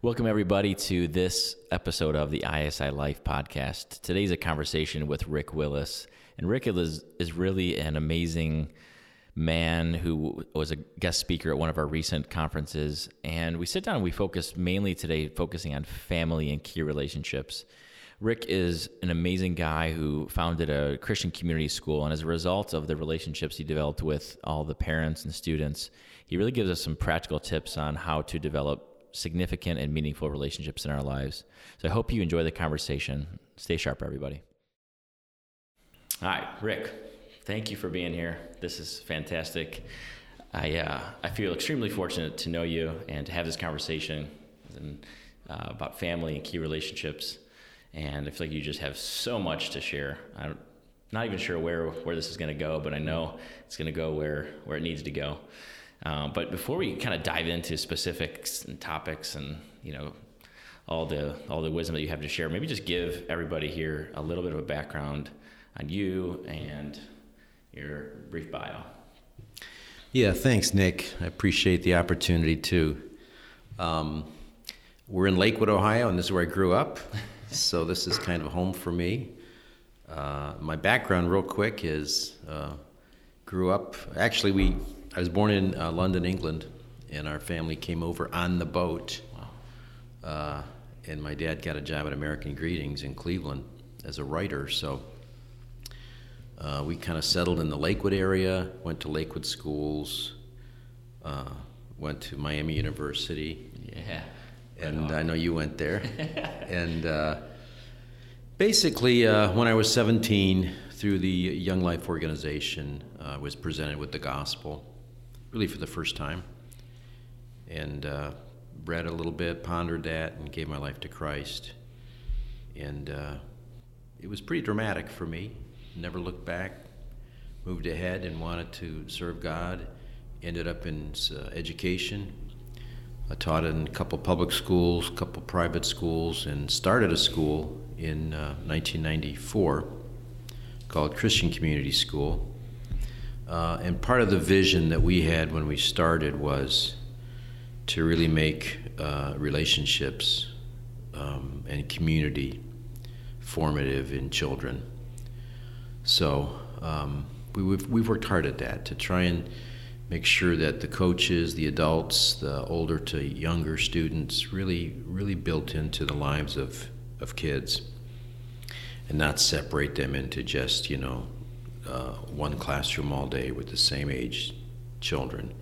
Welcome, everybody, to this episode of the ISI Life podcast. Today's a conversation with Rick Willis. And Rick is, is really an amazing man who was a guest speaker at one of our recent conferences. And we sit down and we focus mainly today, focusing on family and key relationships. Rick is an amazing guy who founded a Christian community school. And as a result of the relationships he developed with all the parents and students, he really gives us some practical tips on how to develop significant and meaningful relationships in our lives. So I hope you enjoy the conversation. Stay sharp, everybody. Hi, Rick. Thank you for being here. This is fantastic. I uh, I feel extremely fortunate to know you and to have this conversation and, uh, about family and key relationships. And I feel like you just have so much to share. I'm not even sure where where this is going to go, but I know it's going to go where where it needs to go. Um, but before we kind of dive into specifics and topics and you know all the all the wisdom that you have to share, maybe just give everybody here a little bit of a background on you and your brief bio. Yeah, thanks, Nick. I appreciate the opportunity too. Um, we're in Lakewood, Ohio, and this is where I grew up. so this is kind of home for me. Uh, my background, real quick, is uh, grew up. Actually, we I was born in uh, London, England, and our family came over on the boat. Wow. Uh, and my dad got a job at American Greetings in Cleveland as a writer. So uh, we kind of settled in the Lakewood area, went to Lakewood schools, uh, went to Miami University. Yeah. And I know you went there. and uh, basically, uh, when I was 17, through the Young Life organization, I was presented with the gospel really for the first time. And uh, read a little bit, pondered that, and gave my life to Christ. And uh, it was pretty dramatic for me. Never looked back, moved ahead, and wanted to serve God. Ended up in uh, education. I taught in a couple public schools, a couple private schools, and started a school in 1994 uh, called Christian Community School uh, and part of the vision that we had when we started was to really make uh, relationships um, and community formative in children. So um, we, we've, we've worked hard at that to try and make sure that the coaches, the adults, the older to younger students really, really built into the lives of, of kids and not separate them into just, you know, uh, one classroom all day with the same age children.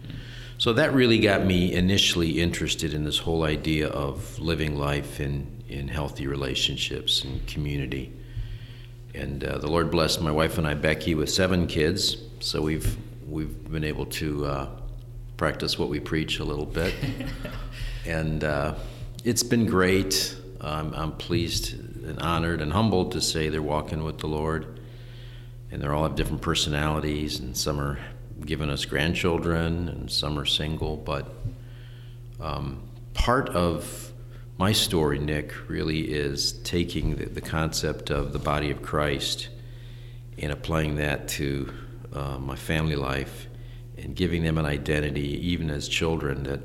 So that really got me initially interested in this whole idea of living life in, in healthy relationships and community. And uh, the Lord blessed my wife and I, Becky, with seven kids. So we've we've been able to uh, practice what we preach a little bit, and uh, it's been great. I'm pleased and honored and humbled to say they're walking with the Lord and they all have different personalities, and some are giving us grandchildren, and some are single. But um, part of my story, Nick, really is taking the, the, concept of the body of Christ and applying that to uh, my family life and giving them an identity, even as children, that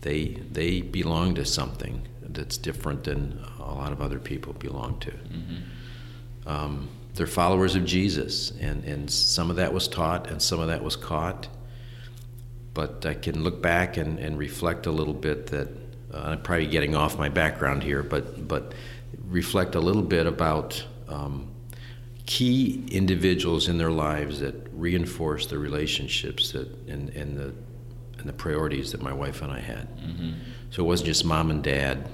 they they belong to something that's different than a lot of other people belong to. Mm-hmm. Um, they're followers of Jesus, and, and some of that was taught and some of that was caught. But I can look back and, and reflect a little bit that uh, I'm probably getting off my background here, but but reflect a little bit about um, key individuals in their lives that reinforce the relationships that and, and the and the priorities that my wife and I had. Mm-hmm. So it wasn't just mom and dad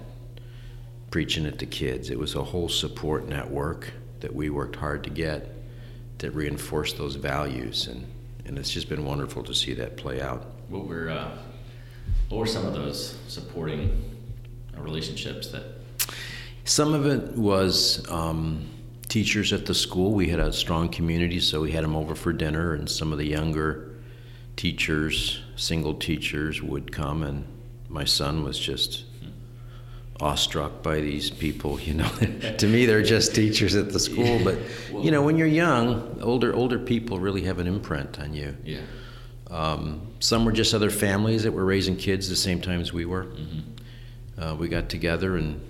preaching at the kids; it was a whole support network that we worked hard to get that reinforced those values, and and it's just been wonderful to see that play out. What were uh, what were some of those supporting relationships that? Some of it was um, teachers at the school. We had a strong community, so we had them over for dinner, and some of the younger teachers, single teachers, would come, and my son was just awestruck by these people. You know, to me, they're just teachers at the school. But you know, when you're young, older older people really have an imprint on you. Yeah. Um, some were just other families that were raising kids the same time as we were. Mm-hmm. uh, we got together and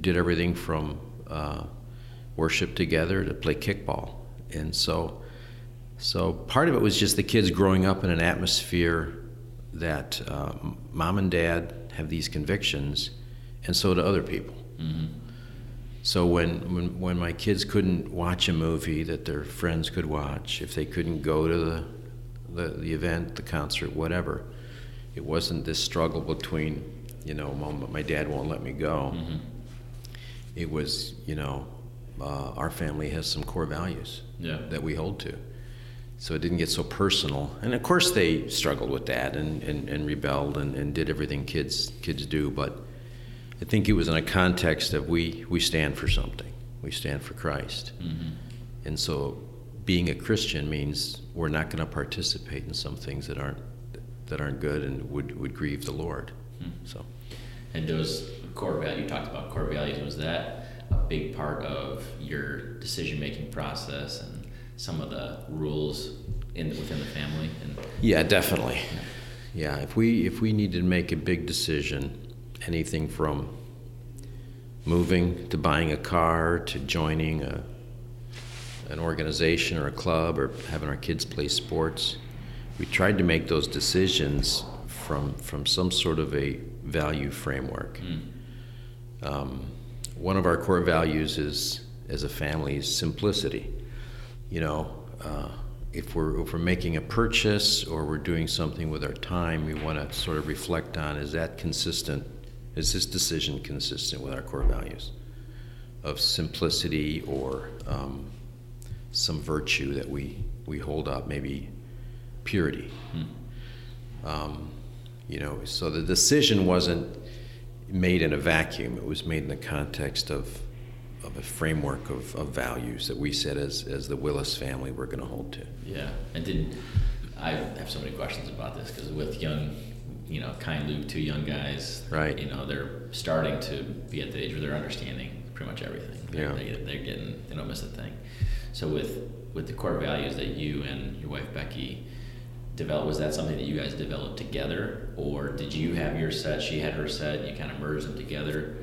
did everything from uh, worship together to play kickball. And so, so part of it was just the kids growing up in an atmosphere that uh, mom and dad have these convictions, and so do other people. Mm-hmm. So when, when when my kids couldn't watch a movie that their friends could watch, if they couldn't go to the the, the event, the concert, whatever, it wasn't this struggle between, you know, mom, but my dad won't let me go. Mm-hmm. It was, you know, uh, our family has some core values yeah. that we hold to. So it didn't get so personal. And of course they struggled with that and, and, and rebelled and, and did everything kids kids do, but I think it was in a context of we, we stand for something. We stand for Christ. Mm-hmm. And so being a Christian means we're not going to participate in some things that aren't that aren't good and would, would grieve the Lord. Hmm. So, and those core values you talked about core values was that a big part of your decision making process and some of the rules in within the family and yeah definitely yeah if we if we needed to make a big decision anything from moving to buying a car to joining a an organization or a club or having our kids play sports we tried to make those decisions from from some sort of a value framework. Mm. Um, one of our core values is as a family is simplicity. You know, uh, if we're if we're making a purchase or we're doing something with our time, we want to sort of reflect on is that consistent? Is this decision consistent with our core values of simplicity or um, some virtue that we we hold up, maybe purity. Hmm. Um, you know, so the decision wasn't made in a vacuum. It was made in the context of of a framework of, of values that we said as as the Willis family we're going to hold to. Yeah, and did I have so many questions about this because with young, you know, kind Luke, two young guys, right? You know, they're starting to be at the age where they're understanding pretty much everything. Yeah, they, they're getting they don't miss a thing. So with with the core values that you and your wife Becky develop was that something that you guys developed together? Or did you have your set she had her set and you kind of merged them together?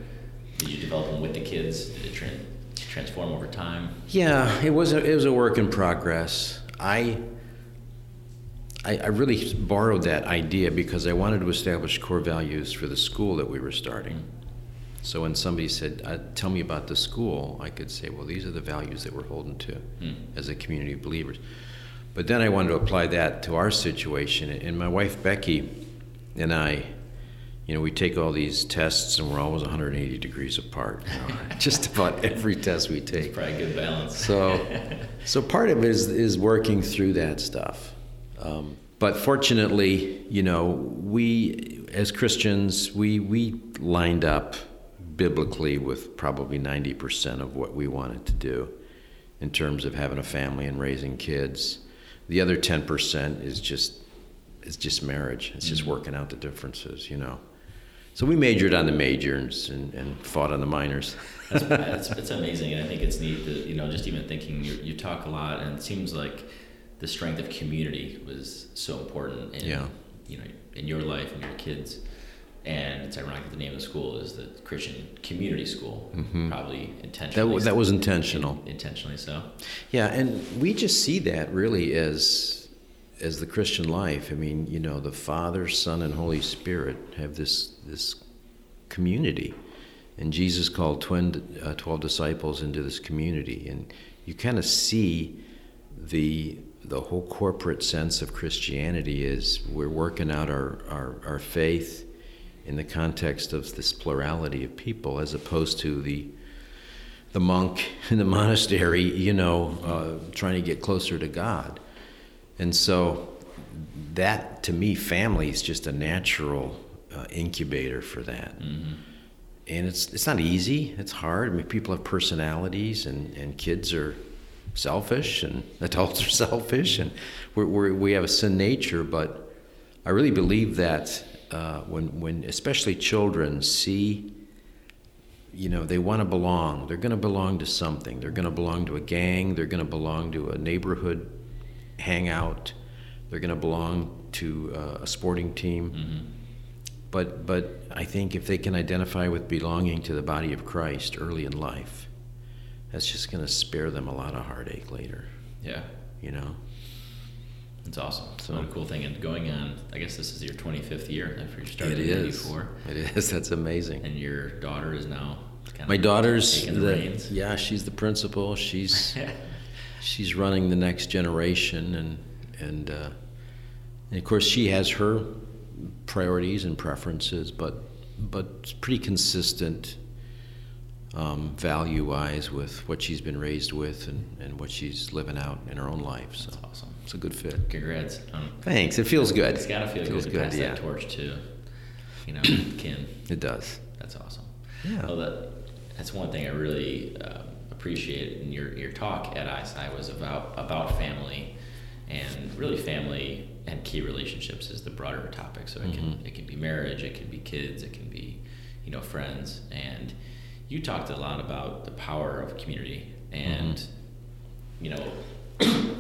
Did you develop them with the kids? Did it tra- transform over time? Yeah it was a, it was a work in progress. I I, I really borrowed that idea because I wanted to establish core values for the school that we were starting. So when somebody said, uh, "Tell me about the school," I could say, "Well, these are the values that we're holding to mm. as a community of believers." But then I wanted to apply that to our situation. And my wife Becky and I, you know, we take all these tests and we're always 180 degrees apart. You know, just about every test we take. It's probably good balance. So, so part of it is, is working through that stuff. Um, but fortunately, you know, we as Christians, we we lined up biblically with probably 90% of what we wanted to do in terms of having a family and raising kids. The other 10% is just it's just marriage. It's just mm-hmm. working out the differences, you know. So we majored on the majors and, and fought on the minors. that's, that's, that's, amazing, and I think it's neat that you know just even thinking you, you talk a lot, and it seems like the strength of community was so important in yeah. you know in your life and your kids. And it's ironic that the name of the school is the Christian Community School, mm-hmm. probably intentionally. That, that was intentional. In, intentionally so. Yeah, and we just see that really as as the Christian life. I mean, you know, the Father, Son, and Holy Spirit have this this community, and Jesus called twin, uh, twelve disciples into this community, and you kind of see the the whole corporate sense of Christianity is we're working out our, our, our faith in the context of this plurality of people, as opposed to the the monk in the monastery, you know, uh, trying to get closer to God. And so, that to me, family is just a natural uh, incubator for that. Mm-hmm. And it's it's not easy. It's hard. I mean, people have personalities, and, and kids are selfish, and adults are selfish, and we're, we're, we have a sin nature. But I really believe that uh, when, when especially children see, you know, they want to belong. They're going to belong to something. They're going to belong to a gang. They're going to belong to a neighborhood hangout. They're going to belong to uh, a sporting team. Mm-hmm. But but I think if they can identify with belonging to the body of Christ early in life, that's just going to spare them a lot of heartache later. Yeah. You know. It's awesome. So what a cool thing. And going on, I guess this is your 25th year after you started it in is. 84. It is. That's amazing. And your daughter is now kind My daughter's taking the, reins. yeah, she's the principal. She's she's running the next generation, and and, uh, and of course she has her priorities and preferences, but but it's pretty consistent um, value wise with what she's been raised with and, and what she's living out in her own life. So That's awesome. it's a good fit. Congrats. Um, Thanks. It feels good. it's got to feel feels good to pass yeah. that torch to, you know, kin. It does. That's awesome. Yeah. Well, that, that's one thing I really uh, appreciate in your, your talk at ISI was about about family, and really family and key relationships is the broader topic. So it can Mhm. it can be marriage, it can be kids, it can be you know friends, and you talked a lot about the power of community, and Mm-hmm. you know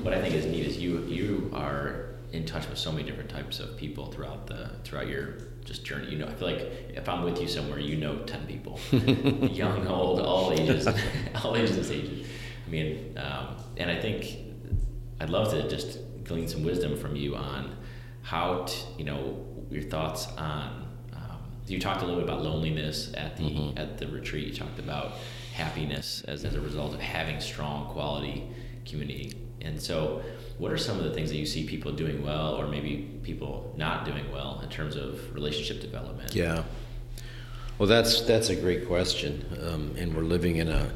what I think is neat is you you are in touch with so many different types of people throughout the throughout your just journey. You know, I feel like if I'm with you somewhere, you know ten people, young, old, all ages, all ages and ages. I mean, um, and I think I'd love to just glean some wisdom from you on how to, you know your thoughts on. You talked a little bit about loneliness at the Mhm. at the retreat. You talked about happiness as, as a result of having strong quality community. And so, what are some of the things that you see people doing well, or maybe people not doing well in terms of relationship development? Yeah. Well, that's that's a great question, um, and we're living in a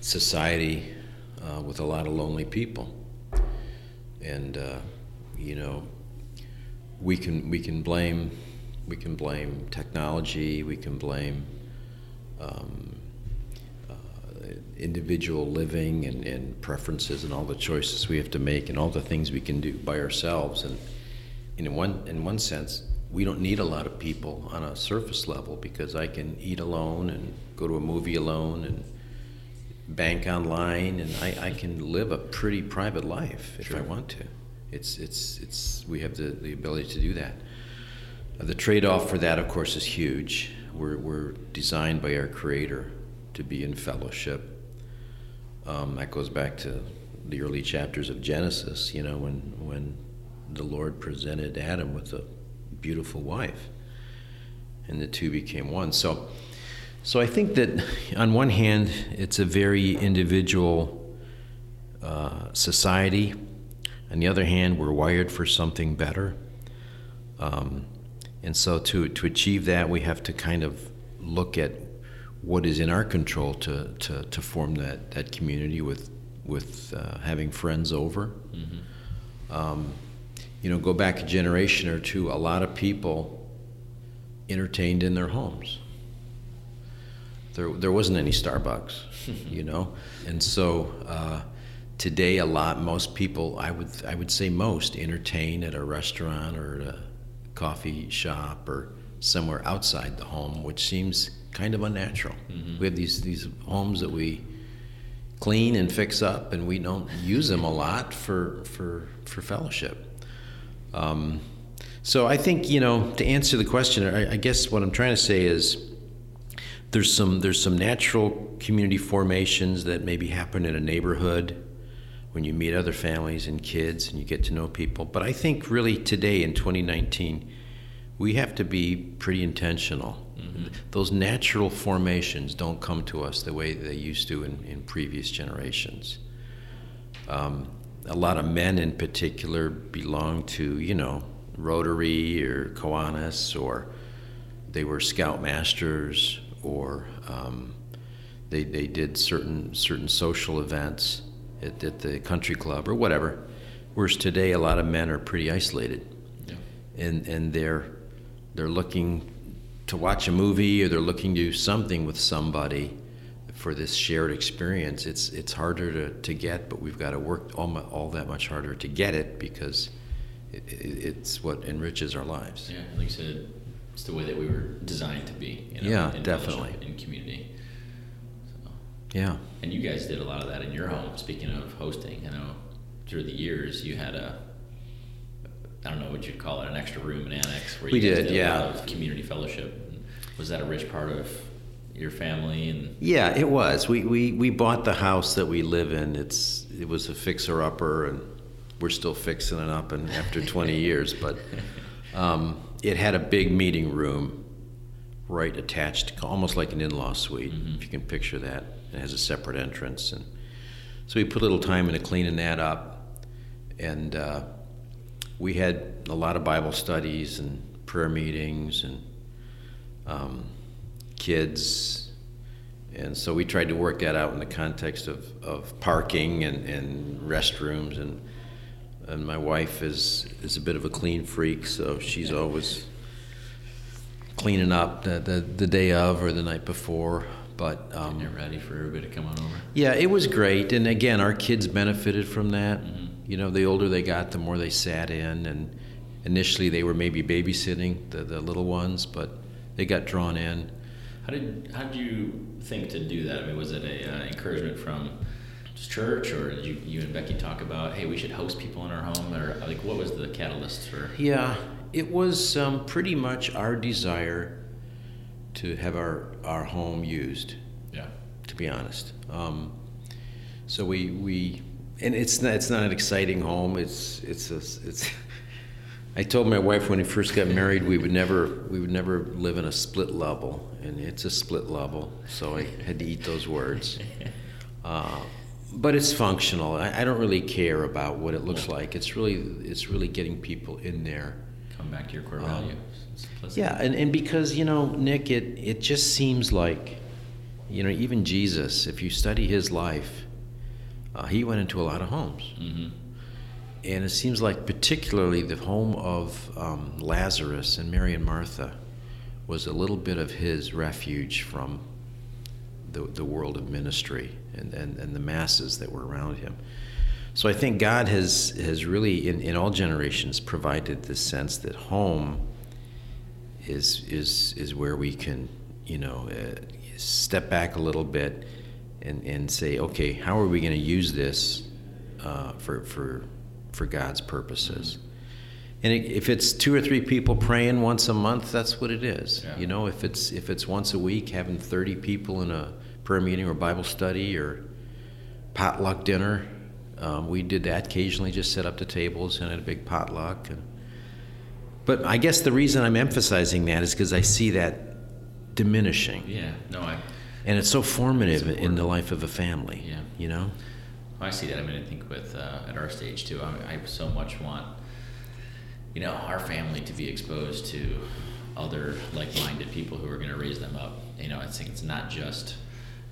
society uh, with a lot of lonely people, and uh, you know, we can we can blame we can blame technology, we can blame um, uh, individual living and, and preferences and all the choices we have to make and all the things we can do by ourselves and in one in one sense we don't need a lot of people on a surface level because I can eat alone and go to a movie alone and bank online and I, I can live a pretty private life if I want to. It's it's it's we have the, the ability to do that. The trade-off for that, of course, is huge. We're, we're designed by our Creator to be in fellowship. Um, that goes back to the early chapters of Genesis, you know, when, when the Lord presented Adam with a beautiful wife, and the two became one. So, so I think that on one hand, it's a very individual uh, society. On the other hand, we're wired for something better. Um, and so to, to achieve that, we have to kind of look at what is in our control to, to, to form that, that community with, with uh, having friends over. Um, you know, go back a generation or two, a lot of people entertained in their homes. There, there wasn't any Starbucks, you know? And so uh, today, a lot, most people, I would, I would say most, entertain at a restaurant or at a coffee shop or somewhere outside the home, which seems kind of unnatural. We have these, these homes that we clean and fix up, and we don't use them a lot for, for, for fellowship. Um, so I think, you know, to answer the question, I, I guess what I'm trying to say is there's some, there's some natural community formations that maybe happen in a neighborhood when you meet other families and kids and you get to know people. But I think really today in 2019, we have to be pretty intentional. Those natural formations don't come to us the way they used to in, in previous generations. Um, a lot of men in particular belong to, you know, Rotary or Kiwanis, or they were scoutmasters, or um, they, they did certain, certain social events at, at the country club or whatever. Whereas today, a lot of men are pretty isolated Yeah. and and they're they're looking to watch a movie or they're looking to do something with somebody for this shared experience. It's it's harder to, to get, but we've got to work all, all that much harder to get it because it, it, it's what enriches our lives. Yeah, like you said, it's the way that we were designed to be. You know, Yeah, in definitely. In community. Yeah. and you guys did a lot of that in your home. Speaking of hosting, I know through the years you had a I don't know what you'd call it, an extra room, an annex where We you guys did, a yeah. lot of community fellowship. Was that a rich part of your family? And Yeah, it was. We, we, we bought the house that we live in. It's it was a fixer upper, and we're still fixing it up. And after 20 years, but um, it had a big meeting room right attached, almost like an in-law suite, if you can picture that. It has a separate entrance, and so we put a little time into cleaning that up, and uh, we had a lot of Bible studies and prayer meetings and um, kids. And so we tried to work that out in the context of, of parking and, and restrooms. And, and my wife is, is a bit of a clean freak, so she's always cleaning up the, the, the day of or the night before. But um, you're ready for everybody to come on over. yeah, it was great. And again, our kids benefited from that. You know, the older they got, the more they sat in. And initially, they were maybe babysitting the, the little ones, but they got drawn in. How did how did you think to do that? I mean, was it a uh, encouragement from church, or did you you and Becky talk about, hey, we should host people in our home, or like what was the catalyst for? Yeah, it was um, pretty much our desire to have our, our home used, Yeah. to be honest. Um, so we, we and it's not, it's not an exciting home. It's it's a, it's. I told my wife when we first got married we would never we would never live in a split level, and it's a split level. So I had to eat those words. Uh, but it's functional. I, I don't really care about what it looks like. It's really it's really getting people in there. Come back to your core Um, value. Simplicity. Yeah, and, and because, you know, Nick, it, it just seems like, you know, even Jesus, if you study his life, uh, he went into a lot of homes. Mm-hmm. And it seems like, particularly, the home of um, Lazarus and Mary and Martha was a little bit of his refuge from the, the world of ministry and, and, and the masses that were around him. So I think God has, has really, in, in all generations, provided this sense that home is, is, is where we can, you know, uh, step back a little bit and, and say, okay, how are we going to use this uh, for, for, for God's purposes? And it, if it's two or three people praying once a month, that's what it is. Yeah. You know, if it's if it's once a week, having thirty people in a prayer meeting or Bible study or potluck dinner, um, we did that occasionally. Just set up the tables and had a big potluck. And, but I guess the reason I'm emphasizing that is because I see that diminishing, Yeah. No, I. and it's so formative It's in the life of a family. Yeah. You know. I see that. I mean, I think with uh, at our stage too, I, I so much want, you know, our family to be exposed to other like-minded people who are going to raise them up. You know, I think it's not just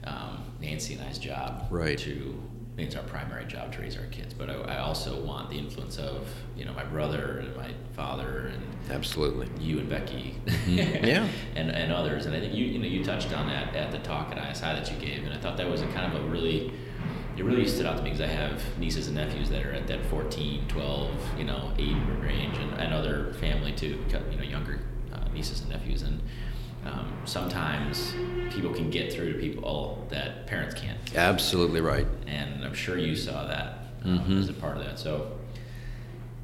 um, Nancy and I's job Right. to. It's our primary job to raise our kids, but I, I also want the influence of you know my brother and my father and Absolutely. you and Becky, Yeah. and and others. And I think you you know you touched on that at the talk at ISI that you gave, and I thought that was a kind of a really it really stood out to me because I have nieces and nephews that are at that 14, 12, you know, 8 range, and, and other family too, you know, younger uh, nieces and nephews, and um, sometimes people can get through to people that parents can't Absolutely right. and I'm sure you saw that um, as a part of that. So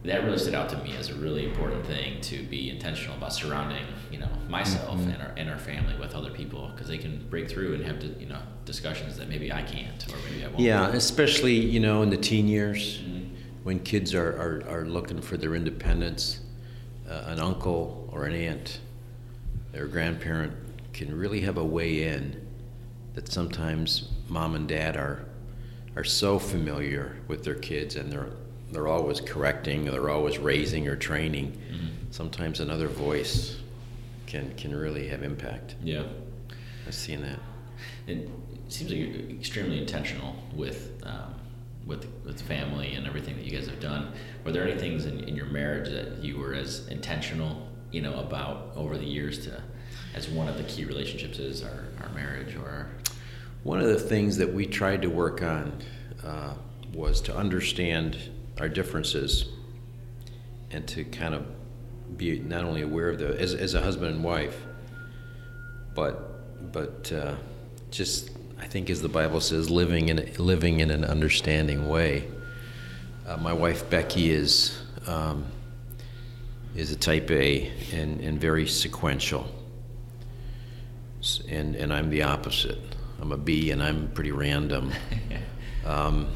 that really stood out to me as a really important thing to be intentional about surrounding, you know, myself and our and our family with other people because they can break through and have to, you know discussions that maybe I can't or maybe I won't. Yeah, especially you know in the teen years Mhm. when kids are, are, are looking for their independence, uh, an uncle or an aunt, their grandparent can really have a way in that sometimes mom and dad are are so familiar with their kids and they're they're always correcting, or they're always raising or training. Sometimes another voice can can really have impact. Yeah. I've seen that. It seems like you're extremely intentional with um, with with family and everything that you guys have done. Were there any things in, in your marriage that you were as intentional, you know, about over the years to, as one of the key relationships is our, our marriage or our, One of the things that we tried to work on uh, was to understand our differences and to kind of be not only aware of the as, as a husband and wife, but but uh, just I think as the Bible says, living in living in an understanding way. Uh, my wife Becky is um, is a type A and, and very sequential. And, and I'm the opposite. I'm a B and I'm pretty random. um,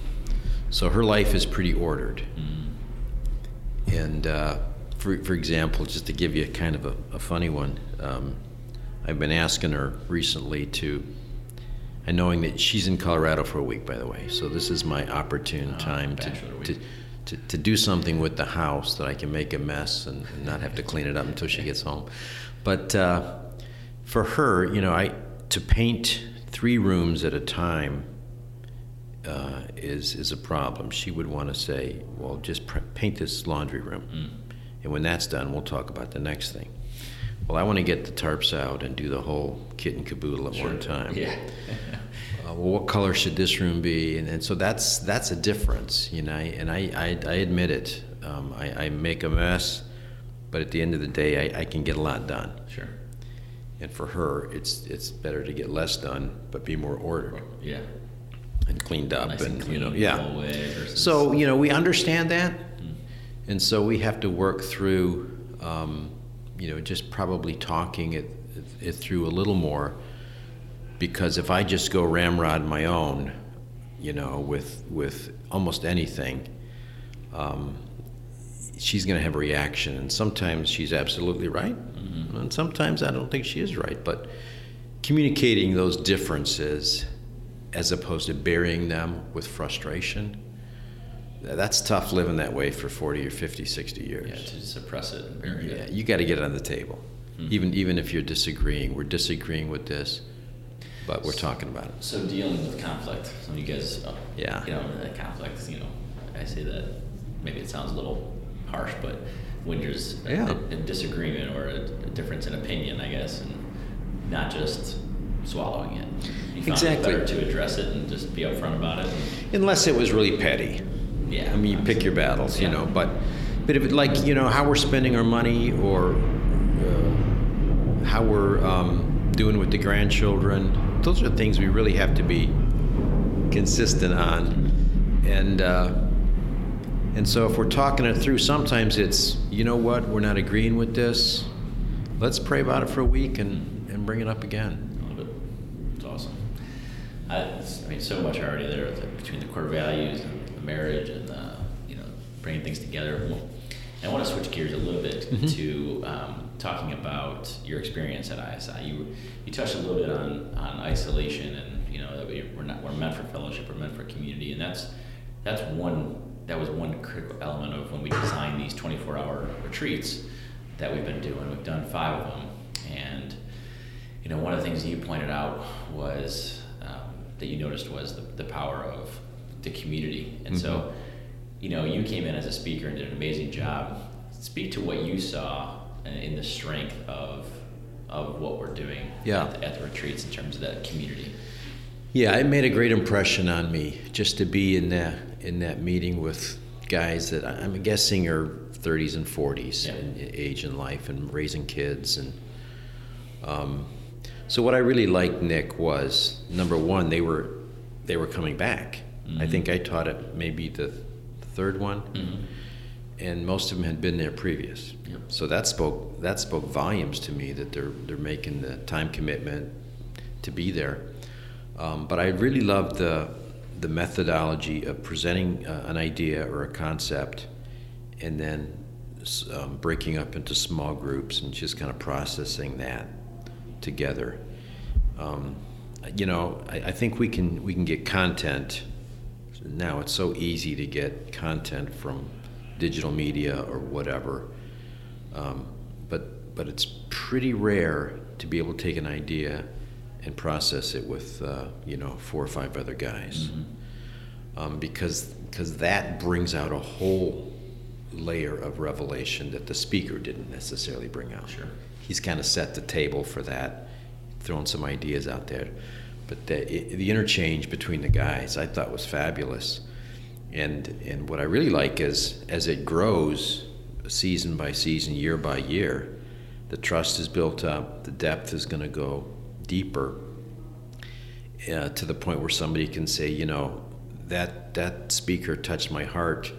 so her life is pretty ordered. Mm-hmm. And uh, for, for example, just to give you kind of a, a funny one, um, I've been asking her recently to, and knowing that she's in Colorado for a week, by the way, so this is my opportune oh, time to, to, to, to, do something with the house that I can make a mess and, and not have to clean it up until she gets home. But uh, for her, you know, I to paint three rooms at a time uh, is is a problem. She would want to say, "Well, just pr- paint this laundry room, mm. and when that's done, we'll talk about the next thing." Well, I want to get the tarps out and do the whole kit and caboodle at sure. one time. Yeah. Uh, well, what color should this room be? And, and so that's that's a difference, you know. And I I, I admit it. Um, I, I, make a mess, but at the end of the day, I, I can get a lot done. Sure. And for her, it's it's better to get less done, but be more ordered. Yeah. And cleaned up, nice and, and clean you know, yeah. So you know, we understand that, mm. and so we have to work through. Um, you know, just probably talking it, it through a little more. Because if I just go ramrod my own, you know, with with almost anything, um, she's going to have a reaction. And sometimes she's absolutely right, mm-hmm. and sometimes I don't think she is right. But communicating those differences, as opposed to burying them with frustration, that's tough living that way for 40 or 50 60 years yeah to suppress it and bury yeah, it you got to get it on the table mm-hmm. even even if you're disagreeing we're disagreeing with this but we're talking about it. So dealing with conflict when you guys uh, yeah. you know that conflict you know i say that maybe it sounds a little harsh but when there's a, yeah. a, a disagreement or a, a, difference in opinion i guess and not just swallowing it. You exactly it better to address it and just be upfront about it unless it was really petty. Yeah. I mean, you pick your battles, you know, but but if it, like you know how we're spending our money or uh, how we're um, doing with the grandchildren, those are things we really have to be consistent on, and uh, and so if we're talking it through, sometimes it's you know what we're not agreeing with this. Let's pray about it for a week and and bring it up again. I love it. It's awesome. I, I mean, so much already there between the core values. And, the marriage and uh, you know bringing things together. I want to switch gears a little bit mm-hmm. to um, talking about your experience at ISI. You you touched a little bit on, on isolation and you know that we, we're not we're meant for fellowship, we're meant for community, and that's that's one that was one critical element of when we designed these 24 hour retreats that we've been doing. We've done five of them, and you know one of the things that you pointed out was um, that you noticed was the, the power of the community. And mm-hmm. so, you know, you came in as a speaker and did an amazing job. Speak to what you saw in the strength of of what we're doing yeah. at, the, at the retreats in terms of that community. Yeah, it made a great impression on me just to be in that in that meeting with guys that I'm guessing are 30s and 40s yeah. in age and life and raising kids and um, so what I really liked Nick was number one they were they were coming back Mm-hmm. I think I taught it maybe the third one, mm-hmm. And most of them had been there previous. Yep. So that spoke that spoke volumes to me that they're they're making the time commitment to be there. Um, but I really loved the the methodology of presenting uh, an idea or a concept, and then um, breaking up into small groups and just kind of processing that together. Um, you know, I, I, think we can we can get content now it's so easy to get content from digital media or whatever. Um, but but it's pretty rare to be able to take an idea and process it with uh, you know four or five other guys, mm-hmm. um, because because that brings out a whole layer of revelation that the speaker didn't necessarily bring out. Sure. He's kind of set the table for that, throwing some ideas out there but the, the interchange between the guys I thought was fabulous. And, and what I really like is as it grows season by season, year by year, the trust is built up, the depth is going to go deeper uh, to the point where somebody can say, you know, that, that speaker touched my heart,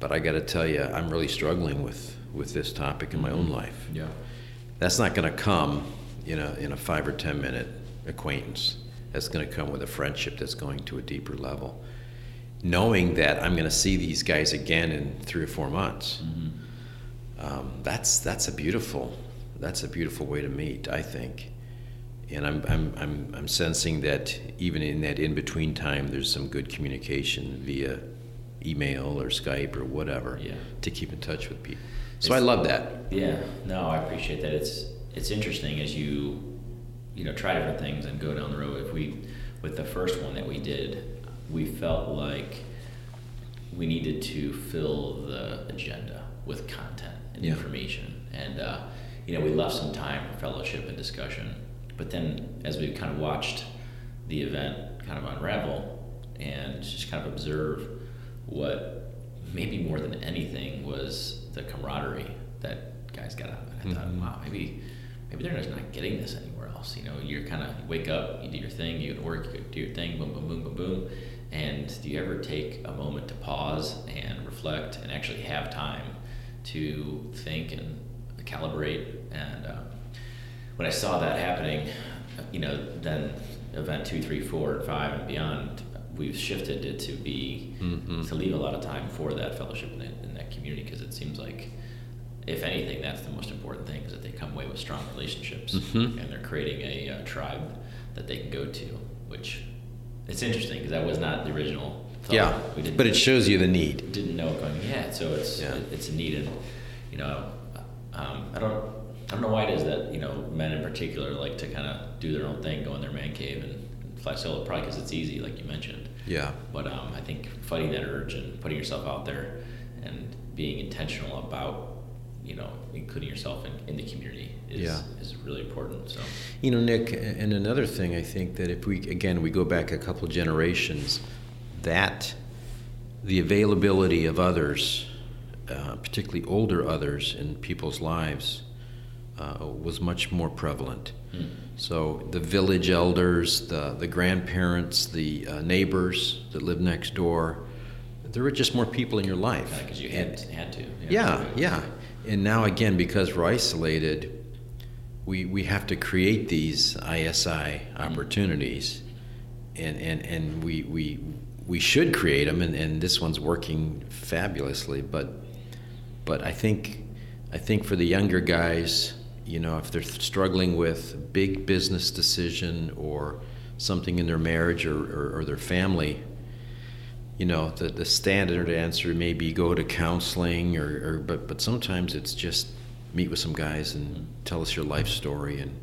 but I got to tell you, I'm really struggling with, with this topic in my own life. Yeah. That's not going to come in a, in a five or 10 minute acquaintance. That's going to come with a friendship that's going to a deeper level. Knowing that I'm going to see these guys again in three or four months, um, that's, that's a beautiful, that's a beautiful way to meet, I think. And I'm, I'm, I'm, I'm sensing that even in that in between time, there's some good communication via email or Skype or whatever Yeah. to keep in touch with people. So I love that. Yeah, no, I appreciate that. It's it's interesting as you you know try different things and go down the road. If we with the first one that we did, we felt like we needed to fill the agenda with content and Yeah. information, and uh, you know we left some time for fellowship and discussion. But then as we kind of watched the event kind of unravel and just kind of observe what maybe more than anything was the camaraderie that guys got out of it. I thought, wow, maybe maybe they're just not getting this anywhere else. You know, you're kind of you wake up, you do your thing, you go to work, you do your thing, boom, boom, boom, boom, boom. And do you ever take a moment to pause and reflect and actually have time to think and calibrate? And um, when I saw that happening, you know, then event two, three, four, and five, and beyond, we've shifted it to be to leave a lot of time for that fellowship in, that- in that community because it seems like, if anything, that's the most important thing is that they come away with strong relationships. And they're creating a uh, tribe that they can go to, which it's interesting because that was not the original. Thought. Yeah, we didn't but it shows you the need. didn't know going yeah so it's Yeah. it's a need and you know um, I don't I don't know why it is that you know men in particular like to kind of do their own thing go in their man cave and, and fly solo probably because it's easy like you mentioned Yeah. but um, I think fighting that urge and putting yourself out there and being intentional about you know including yourself in, in the community is Yeah. is really important so You know, Nick, and another thing I think that if we, again, we go back a couple generations, that the availability of others, uh, particularly older others in people's lives, uh, was much more prevalent. So the village elders, the, the grandparents, the uh, neighbors that lived next door, there were just more people in your life. because you And- had had to yeah, yeah. And now again, because we're isolated, we we have to create these ISI opportunities, and and and we we we should create them, and, and this one's working fabulously. But but I think I think for the younger guys, you know, if they're struggling with big business decision or something in their marriage or, or, or their family, you know, the, the standard answer may be go to counseling or, or but but sometimes it's just meet with some guys and tell us your life story and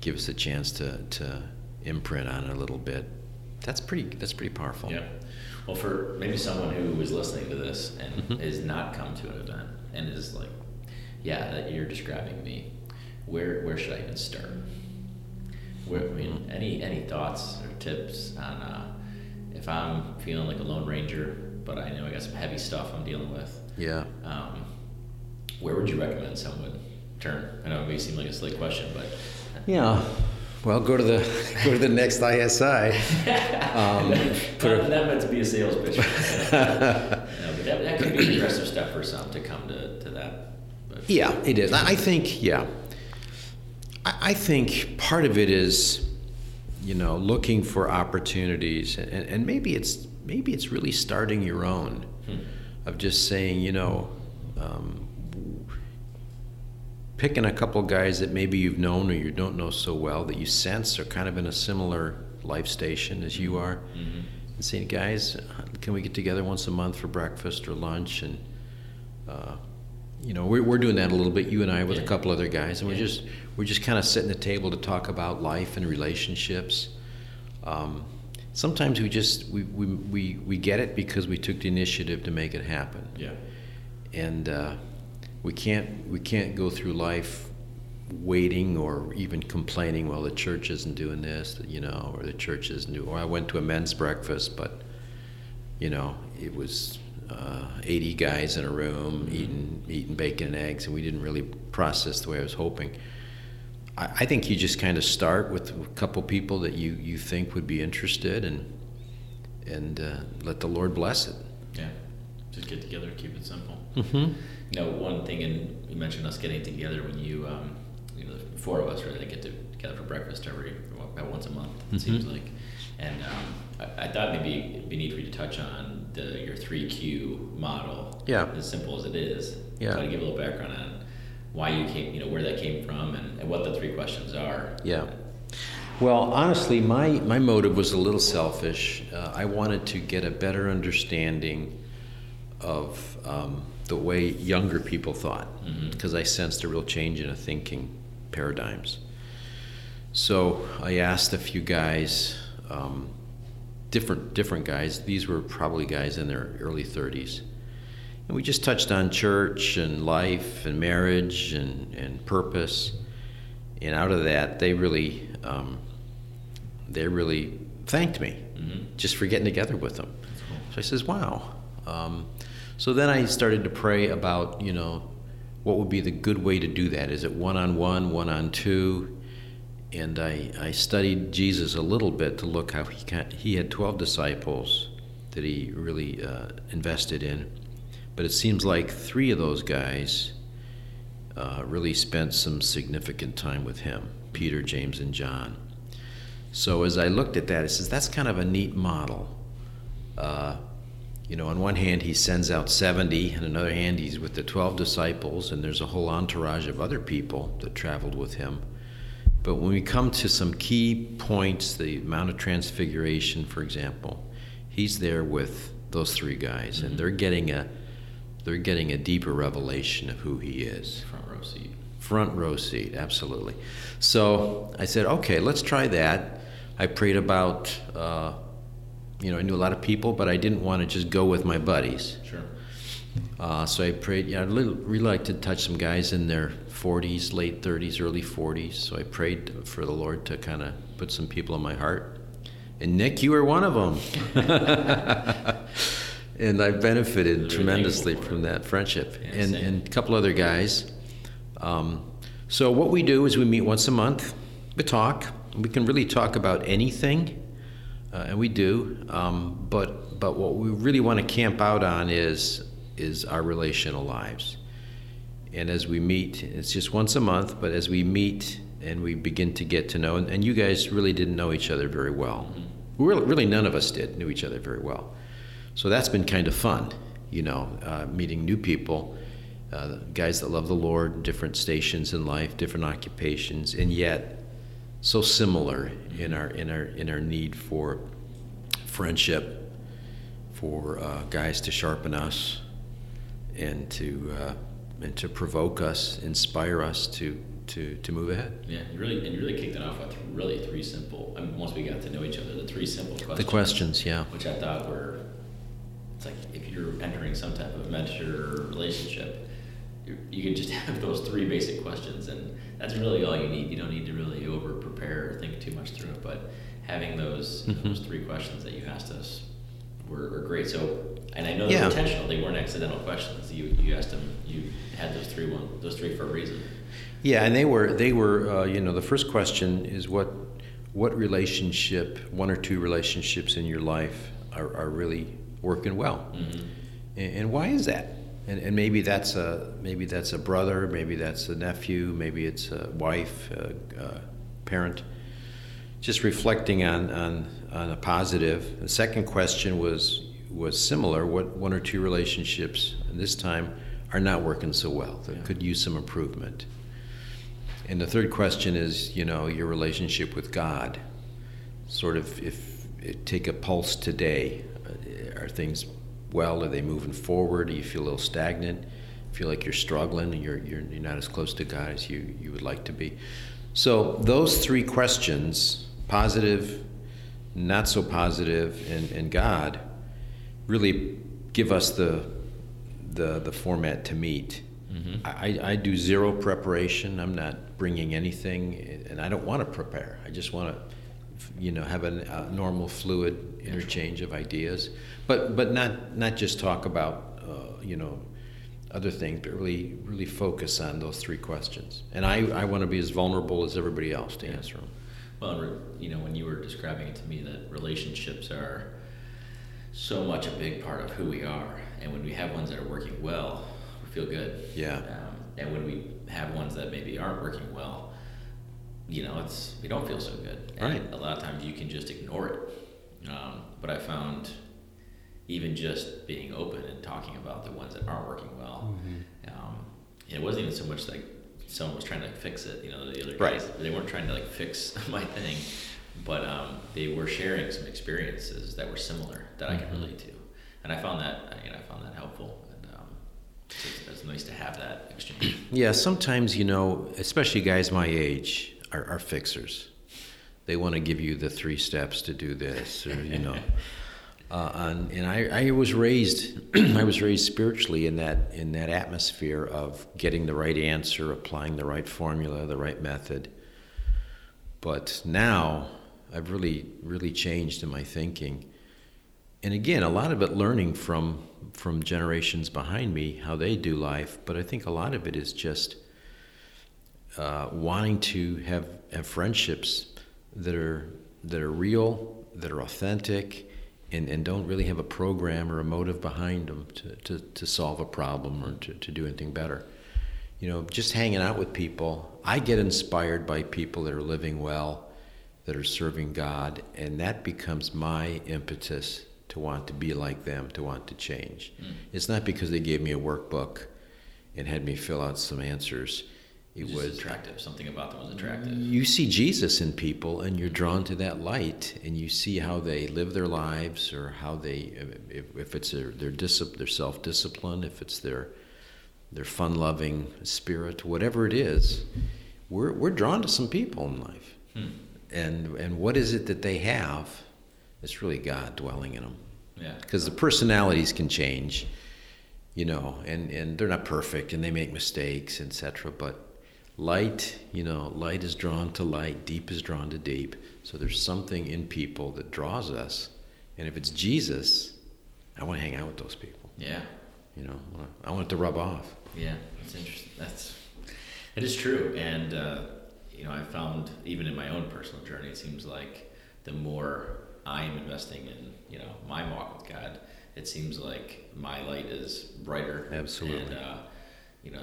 give us a chance to, to imprint on it a little bit. That's pretty that's pretty powerful. Yeah. Well, for maybe someone who is listening to this and Mm-hmm. has not come to an event and is like, yeah, that you're describing me. Where where should I even start? Where, I mean, any any thoughts or tips on uh, if I'm feeling like a lone ranger, but I know I got some heavy stuff I'm dealing with. Yeah. Um, where would you recommend someone turn? I know it may seem like a silly question, but Yeah. Well, go to the go to the next ISI. Um, put a, that meant to be a sales pitch. No, but that, that could be an aggressive step for some to come to, to that. But Yeah, it is. I I think, yeah. I, I think part of it is, you know, looking for opportunities, and, and maybe it's maybe it's really starting your own, of just saying, you know, um, picking a couple guys that maybe you've known or you don't know so well that you sense are kind of in a similar life station as you are, and saying, guys, can we get together once a month for breakfast or lunch? And uh, you know, we're, we're doing that a little bit, you and I, with a couple other guys, and we're just we're just kind of sitting at the table to talk about life and relationships. Um, sometimes we just we, we, we, we get it because we took the initiative to make it happen, yeah, and uh, we can't we can't go through life waiting or even complaining. Well, the church isn't doing this, you know, or the church isn't doing. Or I went to a men's breakfast, but you know, it was uh, 80 guys in a room eating eating bacon and eggs, and we didn't really process the way I was hoping. I, I think you just kind of start with a couple people that you, you think would be interested, and and uh, let the Lord bless it. yeah. Just get together, keep it simple. Mm-hmm. You know, one thing and you mentioned us getting together when you, um, you know, the four of us really get to, together for breakfast every about once a month. It mm-hmm. seems like, and um, I, I, thought maybe it'd be neat for you to touch on the your three Q model. Yeah. As simple as it is. Yeah. Try to give a little background on why you came, you know, where that came from, and, and what the three questions are. Yeah. Well, honestly, my, my motive was a little selfish. Uh, I wanted to get a better understanding of um, the way younger people thought, because mm-hmm. I sensed a real change in the thinking paradigms. So I asked a few guys, um, different different guys. These were probably guys in their early 30s, and we just touched on church and life and marriage and and purpose. And out of that, they really um, they really thanked me mm-hmm. just for getting together with them. Cool. So I says, "Wow." Um, so then I started to pray about, you know, what would be the good way to do that? Is it one on one, one on two? And I, I studied Jesus a little bit to look how he can, he had 12 disciples that he really uh, invested in. But it seems like three of those guys uh, really spent some significant time with him Peter, James, and John. So as I looked at that, it says that's kind of a neat model. Uh, you know, on one hand, he sends out 70, on another hand, he's with the 12 disciples, and there's a whole entourage of other people that traveled with him. But when we come to some key points, the Mount of Transfiguration, for example, he's there with those three guys, mm-hmm. and they're getting a they're getting a deeper revelation of who he is. Front row seat. Front row seat, absolutely. So I said, okay, let's try that. I prayed about, uh, you know, I knew a lot of people, but I didn't want to just go with my buddies. Sure. Uh, so I prayed. Yeah, I'd really like to touch some guys in their 40s, late 30s, early 40s. So I prayed for the Lord to kind of put some people in my heart. And Nick, you were one of them. and I benefited tremendously from that friendship. Yeah, and, and a couple other guys. Um, so what we do is we meet once a month. We talk. We can really talk about anything, uh, and we do. Um, but but what we really want to camp out on is is our relational lives. And as we meet, it's just once a month. But as we meet and we begin to get to know, and, and you guys really didn't know each other very well. Mm-hmm. Really, really, none of us did knew each other very well. So that's been kind of fun, you know, uh, meeting new people. Uh, guys that love the Lord, different stations in life, different occupations, and yet so similar in our in our in our need for friendship, for uh, guys to sharpen us, and to uh, and to provoke us, inspire us to to to move ahead. Yeah, you really and you really kicked it off with really three simple. I mean, once we got to know each other, the three simple questions. The questions, yeah. Which I thought were, it's like if you're entering some type of mentor relationship, you can just have those three basic questions, and that's really all you need. You don't need to really over prepare or think too much through it, but having those mm-hmm. those three questions that you asked us were, were great. So, and I know yeah. they were intentional; they weren't accidental questions. You you asked them. You had those three one those three for a reason. Yeah, and they were they were uh, you know the first question is what what relationship one or two relationships in your life are, are really working well, mm-hmm. and, and why is that? and, and maybe that's a maybe that's a brother, maybe that's a nephew, maybe it's a wife, a, a parent. Just reflecting on, on on a positive. The second question was was similar. What one or two relationships, and this time, are not working so well that yeah. could use some improvement. And the third question is, you know, your relationship with God. Sort of, if, if take a pulse today, uh, are things well? Are they moving forward? Do you feel a little stagnant? Feel like you're struggling and you're, you're, you're not as close to God as you, you would like to be? So, those three questions positive, not so positive, and, and God really give us the, the, the format to meet. Mm-hmm. I, I do zero preparation. I'm not bringing anything, and I don't want to prepare. I just want to, you know, have a, a normal, fluid interchange of ideas but but not not just talk about uh, you know other things, but really really focus on those three questions. And I, I want to be as vulnerable as everybody else to answer them. Well, you know, when you were describing it to me, that relationships are so much a big part of who we are, and when we have ones that are working well, we feel good. Yeah. Um, and when we have ones that maybe aren't working well, you know, it's we don't feel so good. And Right. A lot of times you can just ignore it. Um, but I found even just being open and talking about the ones that aren't working well, um, it wasn't even so much like someone was trying to like, fix it. You know, the other Right. guys they weren't trying to like fix my thing, but um, they were sharing some experiences that were similar that I can relate to, and I found that you know I found that helpful. And um, it's, it's nice to have that exchange. Yeah, sometimes, you know, especially guys my age are, are fixers. They want to give you the three steps to do this, or, you know. Uh, and and I, I was raised, I was raised spiritually in that in that atmosphere of getting the right answer, applying the right formula, the right method. But now I've really really changed in my thinking, and again, a lot of it learning from from generations behind me how they do life. But I think a lot of it is just uh, wanting to have have friendships that are that are real, that are authentic, and, and don't really have a program or a motive behind them to, to, to solve a problem or to, to do anything better. You know, just hanging out with people, I get inspired by people that are living well, that are serving God, and that becomes my impetus to want to be like them, to want to change. Hmm. It's not because they gave me a workbook and had me fill out some answers. It was attractive. Something about them was attractive. you see Jesus in people, and you're drawn to that light, and you see how they live their lives, or how they, if, if it's their their, discipline, their self discipline, if it's their their fun loving spirit, whatever it is, we're we're drawn to some people in life, Hmm. and and what is it that they have? It's really God dwelling in them, Yeah. because the personalities can change, you know, and and they're not perfect, and they make mistakes, etc. But light, you know, light is drawn to light, deep is drawn to deep. So there's something in people that draws us. And if it's Jesus, I want to hang out with those people. Yeah. You know, I want- it to rub off. Yeah, that's interesting. That's it is true, and uh, you know, I found even in my own personal journey, it seems like the more I am investing in you know my walk with God, it seems like my light is brighter. Absolutely. and uh, you know,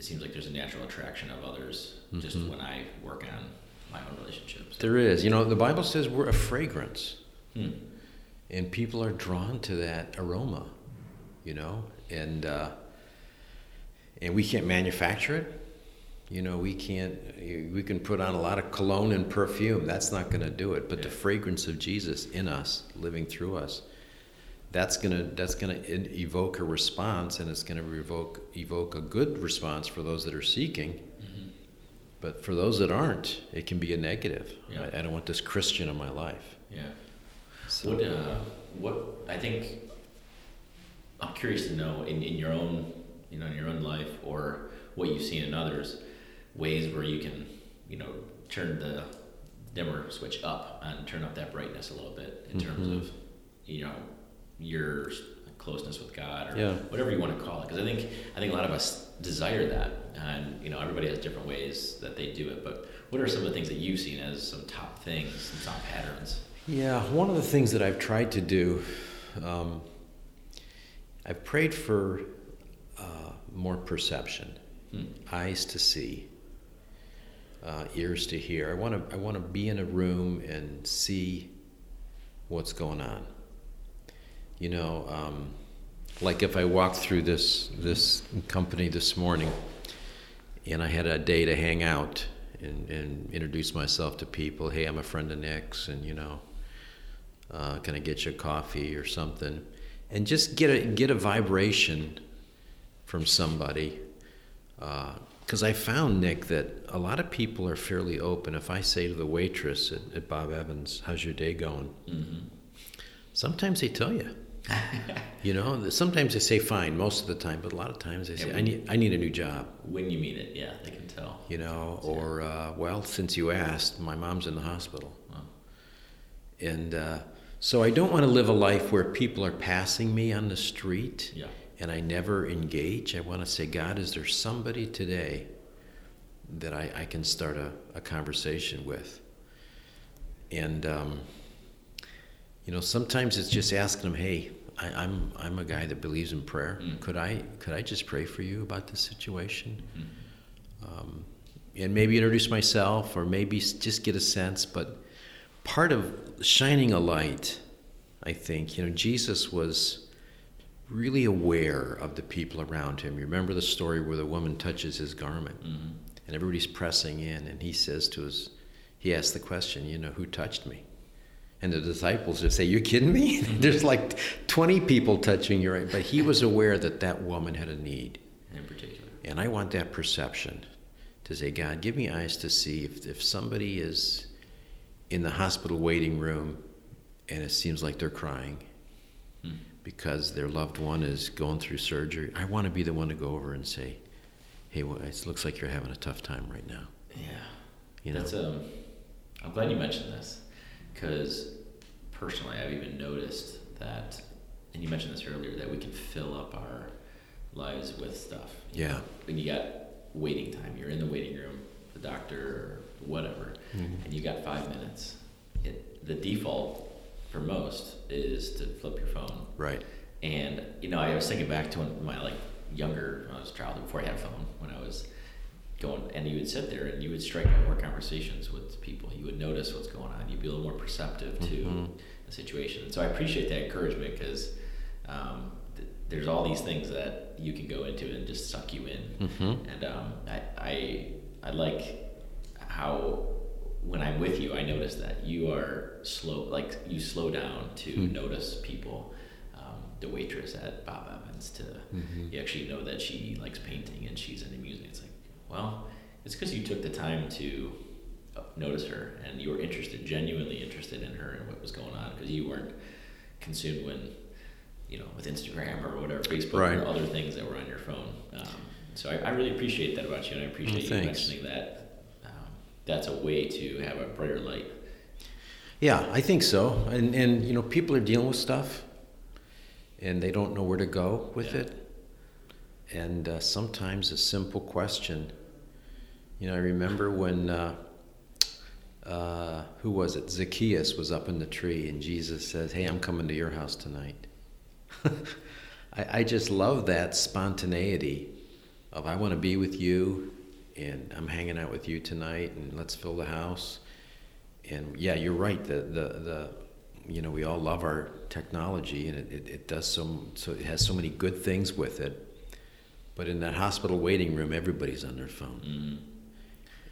it seems like there's a natural attraction of others just Mhm. when I work on my own relationships. There is. You know, the Bible says we're a fragrance. Hmm. and people are drawn to that aroma, you know, and uh, and we can't manufacture it. You know, we can't. We can put on a lot of cologne and perfume. That's not going to do it. But the fragrance of Jesus in us, living through us, that's gonna that's gonna evoke a response, and it's going to evoke evoke a good response for those that are seeking. Mhm. But for those that aren't, it can be a negative. Yeah. I, I don't want this Christian in my life. Yeah. So, What, uh, what I think I'm curious to know in, in your own, you know, in your own life or what you've seen in others, ways where you can, you know, turn the dimmer switch up and turn up that brightness a little bit in terms Mhm. of, you know, your closeness with God or Yeah. whatever you want to call it. Because I think I think a lot of us desire that, and you know, everybody has different ways that they do it. But what are some of the things that you've seen as some top things, some top patterns? Yeah, one of the things that I've tried to do, um, I've prayed for uh, more perception, Hmm. eyes to see, uh, ears to hear. I want to I want to be in a room and see what's going on. You know, um, like if I walked through this this company this morning, and I had a day to hang out and, and introduce myself to people. Hey, I'm a friend of Nick's, and you know, uh, can I get you a coffee or something? And just get a get a vibration from somebody. Because I found Nick that a lot of people are fairly open. If I say to the waitress at, at Bob Evans, "How's your day going?" Mm-hmm. Sometimes they tell you. you know, sometimes they say fine most of the time, but a lot of times they Yeah, say, "I need I need a new job." When you mean it, yeah, they can tell. you know, or uh, well, since you asked, my mom's in the hospital, Wow. and uh, so I don't want to live a life where people are passing me on the street Yeah. and I never engage. I want to say, God, is there somebody today that I, I can start a, a conversation with? And um, you know, sometimes it's just asking them, hey, I, I'm I'm a guy that believes in prayer. Mm. Could I could I just pray for you about this situation? Mm. Um, and maybe introduce myself, or maybe just get a sense. But part of shining a light, I think, you know, Jesus was really aware of the people around him. You remember the story where the woman touches his garment, Mhm. and everybody's pressing in, and he says to his, he asks the question, you know, who touched me? And the disciples just say, "You're kidding me? There's like 20 people touching your. right?" But he was aware that that woman had a need, In particular. and I want that perception to say, God, give me eyes to see if, if somebody is in the hospital waiting room and it seems like they're crying Mm. because their loved one is going through surgery. I want to be the one to go over and say, hey, well, it looks like you're having a tough time right now. Yeah. You know? That's um. I'm glad you mentioned this, because personally, I've even noticed that, and you mentioned this earlier, that we can fill up our lives with stuff. Yeah. When you got waiting time, you're in the waiting room, the doctor or whatever, Mhm. and you got five minutes. It, the default for most is to flip your phone. Right. And you know, I was thinking back to when my like younger, when I was a child, before I had a phone, when I was going, and you would sit there and you would strike up more conversations with people. You would notice what's going on. You'd be a little more perceptive to Mhm. the situation. And so I appreciate that encouragement because um, th- there's all these things that you can go into and just suck you in. Mhm. And um, I, I, I like how when I'm with you, I notice that you are slow, like you slow down to Hmm. notice people. Um, the waitress at Bob Evans, to Mhm. you actually know that she likes painting and she's into music. It's like, well, it's because you took the time to uh, notice her and you were interested, genuinely interested in her and what was going on because you weren't consumed when, you know, with Instagram or whatever, Facebook Right. or other things that were on your phone. Um, so I, I really appreciate that about you, and I appreciate you thanks. mentioning that. Um, that's a way to have a brighter light. Yeah, I think so. And, and you know, people are dealing with stuff and they don't know where to go with Yeah. it. And uh, sometimes a simple question. You know, I remember when, uh, uh, who was it? Zacchaeus was up in the tree and Jesus says, Hey, I'm coming to your house tonight. I, I just love that spontaneity of I want to be with you and I'm hanging out with you tonight and let's fill the house and yeah, you're right. The the the you know we all love our technology and it, it, it does so so it has so many good things with it. But in that hospital waiting room, everybody's on their phone. Mm-hmm.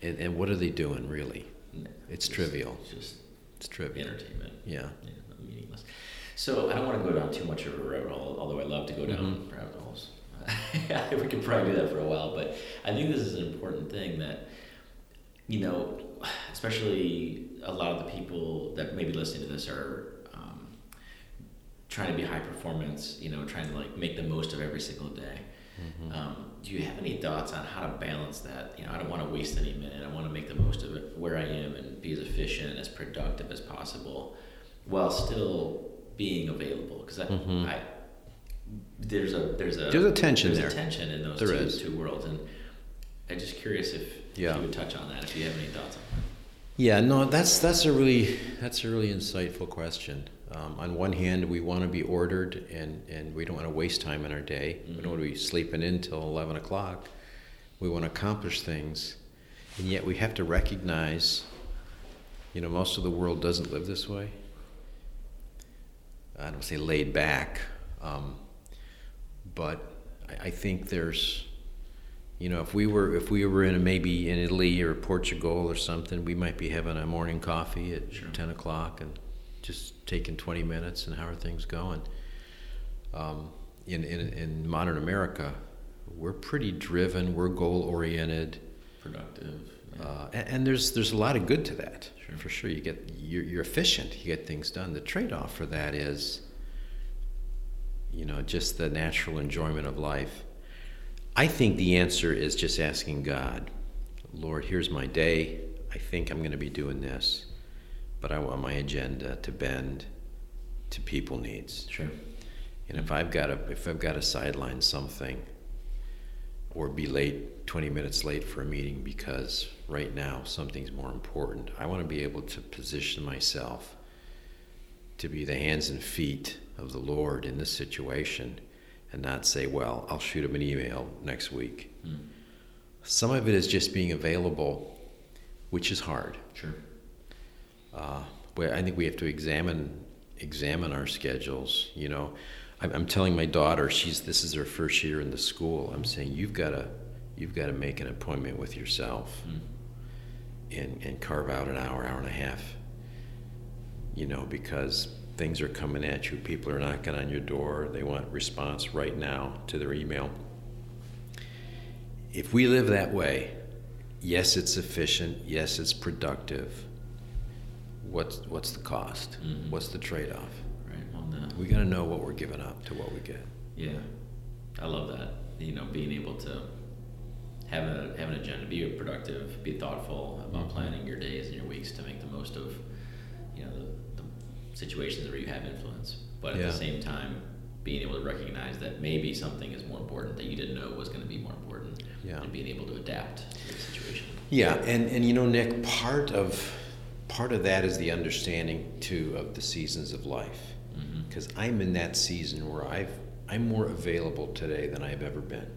And and what are they doing really? It's trivial. It's just It's trivial. entertainment. Yeah. Yeah, meaningless. So I don't want to go down too much of a rabbit hole, although I love to go down Mhm. rabbit holes. we could probably do that for a while, but I think this is an important thing that, you know, especially a lot of the people that may be listening to this are um, trying to be high performance, you know, trying to like make the most of every single day. Mhm. Um, do you have any thoughts on how to balance that? You know, I don't want to waste any minute. I want to make the most of it where I am and be as efficient and as productive as possible, while still being available. Because I, Mhm. I, there's a there's a There's a tension there's there. a tension in those There two, is. two worlds, and I'm just curious if, Yeah. if you would touch on that. If you have any thoughts on that. Yeah, no, that's that's a really that's a really insightful question. Um, on one hand, we want to be ordered, and, and we don't want to waste time in our day. We don't want to be sleeping in till eleven o'clock. We want to accomplish things, and yet we have to recognize, you know, most of the world doesn't live this way. I don't say laid back, um, but I, I think there's you know, if we were if we were in a, maybe in Italy or Portugal or something, we might be having a morning coffee at Sure. ten o'clock and just taking twenty minutes and how are things going. Um, in, in in modern America, we're pretty driven. We're goal oriented, Productive. yeah. uh, and, and there's there's a lot of good to that Sure. for sure. You get you're, you're efficient. You get things done. The trade off for that is, you know, just the natural enjoyment of life. I think the answer is just asking God, Lord, here's my day. I think I'm going to be doing this, but I want my agenda to bend to people needs. sure. And if I've got to if I've got to sideline something or be late 20 minutes late for a meeting because right now something's more important, I want to be able to position myself to be the hands and feet of the Lord in this situation and not say, well, I'll shoot him an email next week. Mm. Some of it is just being available, which is hard. Sure. Uh, where I think we have to examine examine our schedules. You know, I'm, I'm telling my daughter, she's this is her first year in the school. I'm saying you've got to you've got to make an appointment with yourself mm. and and carve out an hour, hour and a half. You know, because things are coming at you. People are knocking on your door. They want response right now to their email. If we live that way, yes, it's efficient. Yes, it's productive. What's what's the cost? Mm-hmm. What's the trade-off? Right. On that. We got to know what we're giving up to what we get. Yeah, I love that. You know, being able to have a have an agenda, be productive, be thoughtful about mm-hmm. planning your days and your weeks to make the most of you know the, the situations where you have influence, but at yeah. the same time being able to recognize that maybe something is more important that you didn't know was going to be more important, yeah. and being able to adapt to the situation. Yeah, and and you know, Nick, part of part of that is the understanding too of the seasons of life, because mm-hmm. I'm in that season where I've I'm more available today than I've ever been.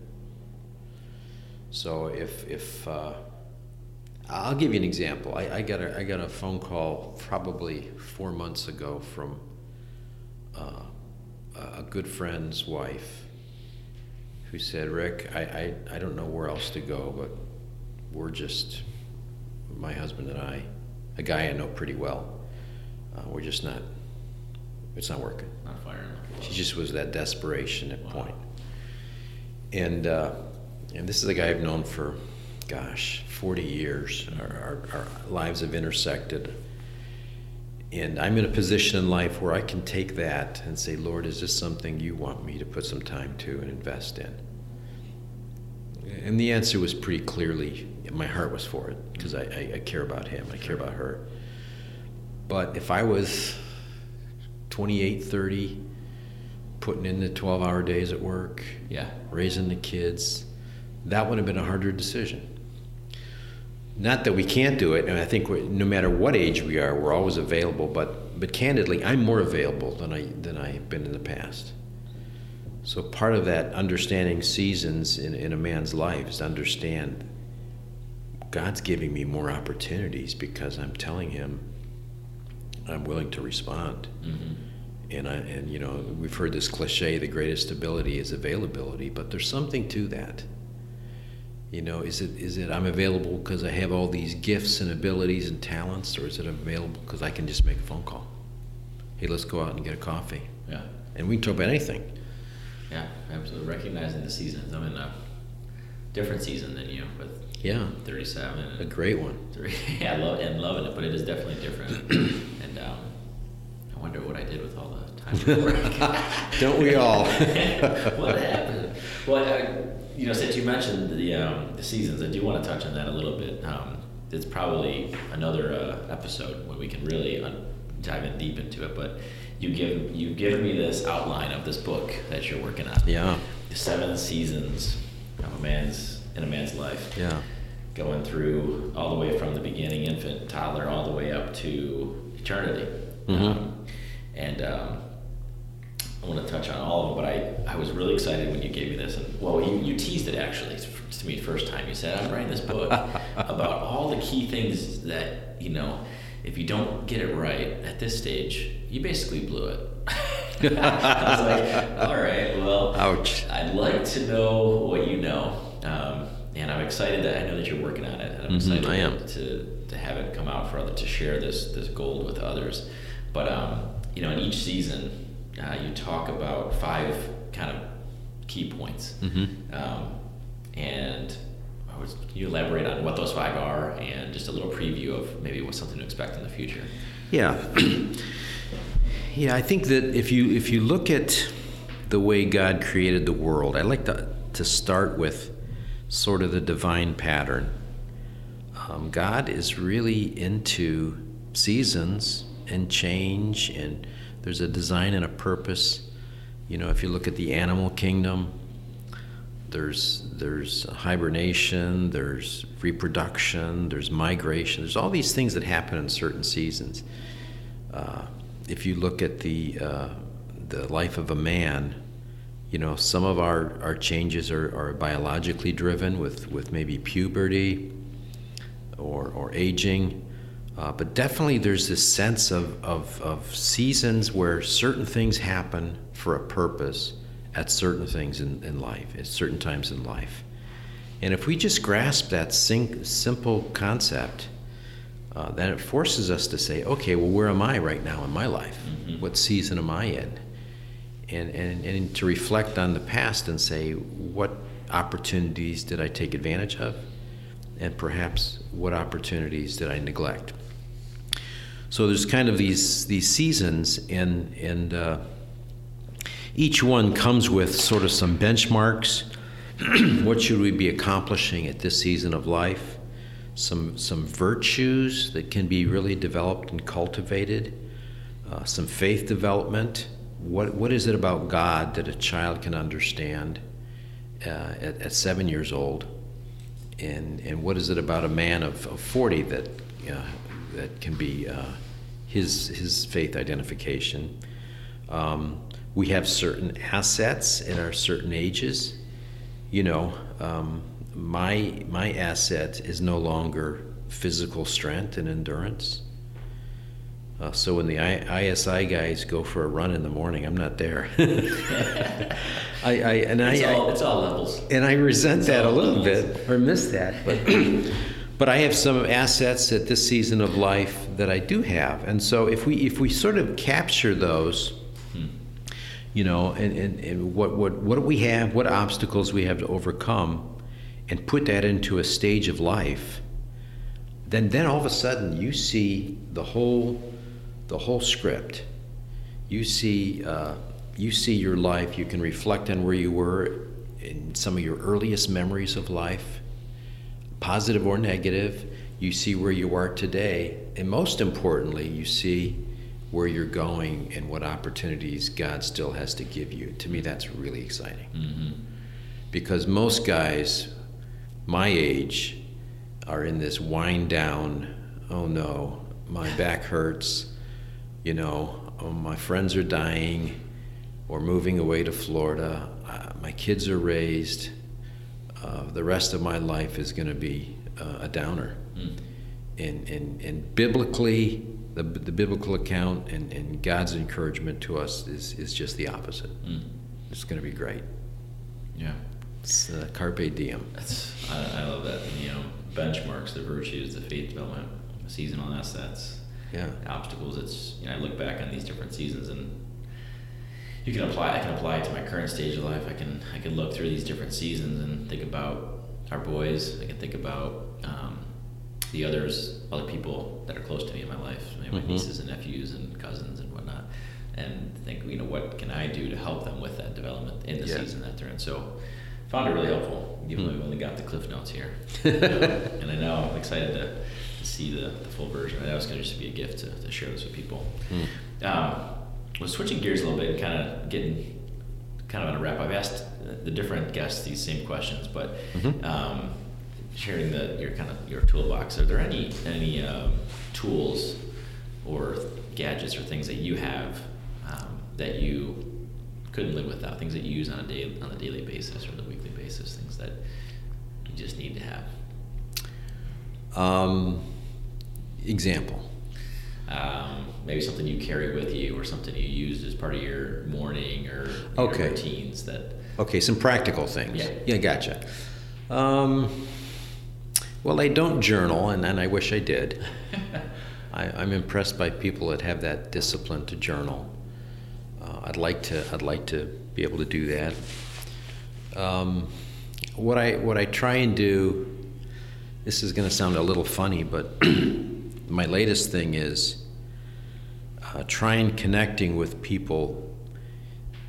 So if if uh, I'll give you an example, I, I, got a I got a phone call probably four months ago from uh, a good friend's wife who said, "Rick, I, I I don't know where else to go, but we're just my husband and I, a guy I know pretty well, uh, we're just not. It's not working. Not firing. She just was that desperation at wow. point. And uh, and this is a guy I've known for, gosh, 40 years. Our, our, our lives have intersected. And I'm in a position in life where I can take that and say, Lord, is this something you want me to put some time to and invest in? And the answer was pretty clearly, my heart was for it because I, I, I, care about him, I care about her. But if I was 28, 30, putting in the 12 hour days at work, yeah, raising the kids, that would have been a harder decision. Not that we can't do it, and I think no matter what age we are, we're always available. But but candidly, I'm more available than I than I've been in the past. So part of that understanding seasons in, in a man's life is to understand God's giving me more opportunities because I'm telling him I'm willing to respond. Mm-hmm. And I and you know we've heard this cliche: the greatest ability is availability, but there's something to that. You know, is it is it I'm available because I have all these gifts and abilities and talents, or is it available because I can just make a phone call? Hey, let's go out and get a coffee. Yeah. And we can talk about anything. Yeah, absolutely. Recognizing the seasons. I'm in a different season than you with yeah 37. A great one. Three, yeah, I love and loving it, but it is definitely different. and um, I wonder what I did with all the time. Don't we all? what happened? Well, I, you know, since you mentioned the um, the seasons, I do want to touch on that a little bit. Um, it's probably another uh, episode when we can really un- dive in deep into it. But you give you give me this outline of this book that you're working on. Yeah. The seven seasons of a man's in a man's life. Yeah. Going through all the way from the beginning, infant, toddler, all the way up to eternity. Mm-hmm. Um, and um, I want to touch on all of them, but I, I was really excited when you gave me this. And well, you, you teased it actually to me first time. You said, I'm writing this book about all the key things that, you know, if you don't get it right at this stage, you basically blew it. I was like, all right, well, ouch. I'd like to know what you know. Um, and I'm excited that I know that you're working on it. And I'm mm-hmm, excited to, to have it come out for other, to share this, this gold with others. But, um, you know, in each season, uh, you talk about five kind of key points. Mm-hmm. Um, and was, can you elaborate on what those five are and just a little preview of maybe what's something to expect in the future? Yeah. yeah, I think that if you if you look at the way God created the world, I like to, to start with sort of the divine pattern. Um, God is really into seasons and change and there's a design and a purpose. You know, if you look at the animal kingdom, there's there's hibernation, there's reproduction, there's migration, there's all these things that happen in certain seasons. Uh, if you look at the uh, the life of a man, you know, some of our, our changes are, are biologically driven with, with maybe puberty or, or aging. Uh, but definitely there's this sense of, of, of seasons where certain things happen for a purpose at certain things in, in life, at certain times in life. And if we just grasp that sing, simple concept, uh, then it forces us to say, okay, well, where am I right now in my life? Mm-hmm. What season am I in? And, and, and to reflect on the past and say, what opportunities did I take advantage of? And perhaps what opportunities did I neglect? So there's kind of these, these seasons, and, and uh, each one comes with sort of some benchmarks. what should we be accomplishing at this season of life? Some, some virtues that can be really developed and cultivated, uh, some faith development what, what is it about God that a child can understand uh, at, at, seven years old? And, and what is it about a man of, of 40 that, uh, that can be uh, his, his faith identification? Um, we have certain assets in our certain ages. You know, um, my, my asset is no longer physical strength and endurance. Uh, so when the I, ISI guys go for a run in the morning, I'm not there. I, I, and it's I, all, it's all levels. And I resent it's that a little levels. bit or miss that, but but I have some assets at this season of life that I do have, and so if we if we sort of capture those. Hmm. You know, and, and, and what, what, what do we have? What obstacles we have to overcome, and put that into a stage of life, then then all of a sudden you see the whole the whole script. You see, uh, you see your life. You can reflect on where you were in some of your earliest memories of life, positive or negative. You see where you are today, and most importantly, you see where you're going and what opportunities God still has to give you. To me, that's really exciting. Mm-hmm. Because most guys my age are in this wind down, oh no, my back hurts, you know, oh, my friends are dying or moving away to Florida. Uh, my kids are raised. Uh, the rest of my life is going to be uh, a downer. Mm. And, and, and biblically, the, the biblical account and, and God's encouragement to us is, is just the opposite. Mm. It's going to be great. Yeah. It's uh, carpe diem. That's, I, I love that. You know, benchmarks, the virtues, the faith development, seasonal assets yeah. obstacles. It's you know I look back on these different seasons and you can apply. I can apply it to my current stage of life. I can I can look through these different seasons and think about our boys. I can think about um, the others, other people that are close to me in my life, my mm-hmm. nieces and nephews and cousins and whatnot, and think you know what can I do to help them with that development in the yeah. season that they're in. So found it really helpful, even mm-hmm. though we've only got the cliff notes here. and I know I'm excited to see the, the full version. That was going to just be a gift to, to share this with people. Mm. Um, well, switching gears a little bit and kind of getting kind of on a wrap. I've asked the different guests these same questions, but mm-hmm. um, sharing the your kind of your toolbox. Are there any any um, tools or gadgets or things that you have um, that you couldn't live without? Things that you use on a day on a daily basis or the weekly basis. Things that you just need to have. Um, example. Um, maybe something you carry with you or something you use as part of your morning or okay. routines that. Okay, some practical things. Yeah. Yeah, gotcha. Um, well, I don't journal, and, and I wish I did. I, am I'm impressed by people that have that discipline to journal. Uh, I'd like to. I'd like to be able to do that. Um, what I what I try and do this is going to sound a little funny, but my latest thing is uh, trying connecting with people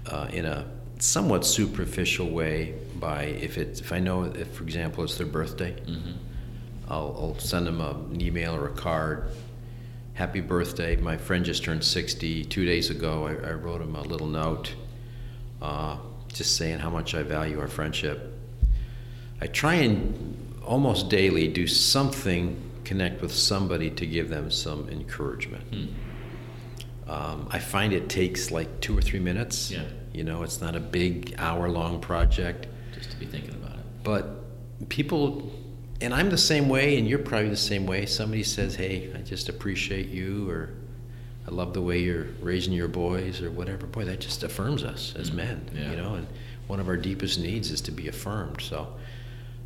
uh, in a somewhat superficial way by if it's if I know if for example it's their birthday, mm-hmm. I'll, I'll, send them a, an email or a card. Happy birthday! My friend just turned 60 two days ago. I, I wrote him a little note, uh, just saying how much I value our friendship. I try and almost daily do something connect with somebody to give them some encouragement. Hmm. Um, I find it takes like two or three minutes. Yeah. You know, it's not a big hour long project. Just to be thinking about it. But people, and I'm the same way, and you're probably the same way. Somebody says, "Hey, I just appreciate you," or "I love the way you're raising your boys," or whatever. Boy, that just affirms us as men. Yeah. You know, and one of our deepest needs is to be affirmed. So,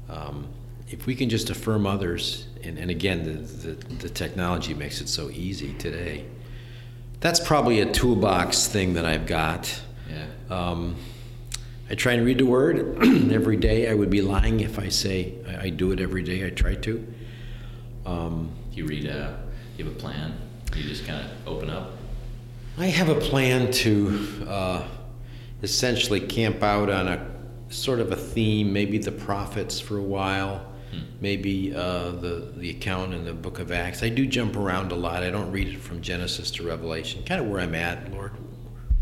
um, if we can just affirm others, and, and again, the, the the technology makes it so easy today. That's probably a toolbox thing that I've got. Yeah. Um, I try and read the Word every day. I would be lying if I say I, I do it every day. I try to. Um, you read a, you have a plan. You just kind of open up. I have a plan to uh, essentially camp out on a sort of a theme, maybe the prophets for a while, Hmm. maybe uh, the the account in the Book of Acts. I do jump around a lot. I don't read it from Genesis to Revelation. Kind of where I'm at, Lord.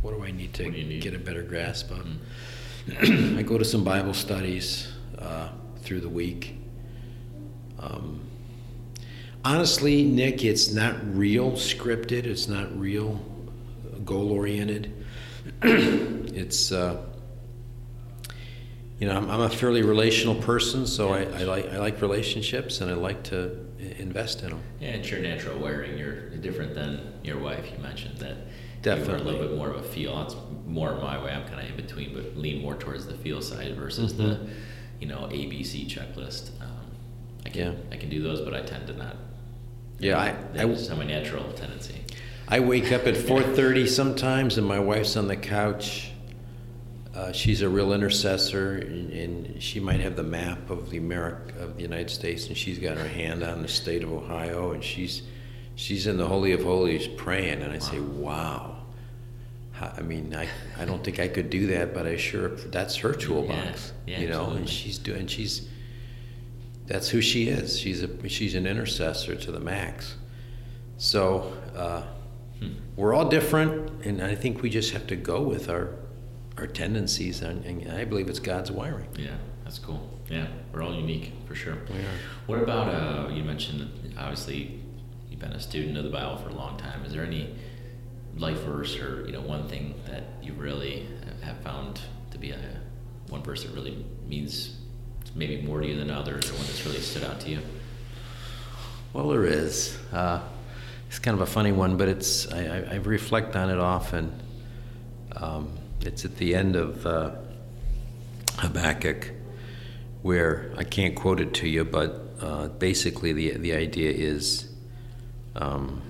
What do I need to What do you need? get a better grasp of? Hmm. I go to some Bible studies uh, through the week. Um, honestly, Nick, it's not real scripted. It's not real goal oriented. it's uh, you know I'm, I'm a fairly relational person, so I, I like I like relationships and I like to invest in them. Yeah, it's your natural wiring. You're different than your wife. You mentioned that. Definitely. A little bit more of a feel. It's more my way. I'm kind of in between, but lean more towards the feel side versus the, Mhm. you know, ABC checklist. Um, I can Yeah. I can do those, but I tend to not. Yeah, I- I- That's my natural tendency. I wake up at 4:30 sometimes, and my wife's on the couch. Uh, she's a real intercessor, and, and she might have the map of the America of the United States, and she's got her hand on the state of Ohio, and she's she's in the Holy of Holies praying, and I say, "Wow." I mean, I, I don't think I could do that, but I sure that's her toolbox, yeah, you know, absolutely. and she's doing she's that's who she is. She's a she's an intercessor to the max. So uh, Hmm. we're all different, and I think we just have to go with our our tendencies, and, and I believe it's God's wiring. Yeah, that's cool. Yeah, we're all unique for sure. We are. What about uh, you mentioned obviously you've been a student of the Bible for a long time. Is there any life verse or you know one thing that you really have found to be a one verse that really means maybe more to you than others, or one that's really stood out to you? Well, there is. Uh, it's kind of a funny one, but it's I, I, I reflect on it often. Um, it's at the end of uh, Habakkuk, where I can't quote it to you, but uh, basically the the idea is, um,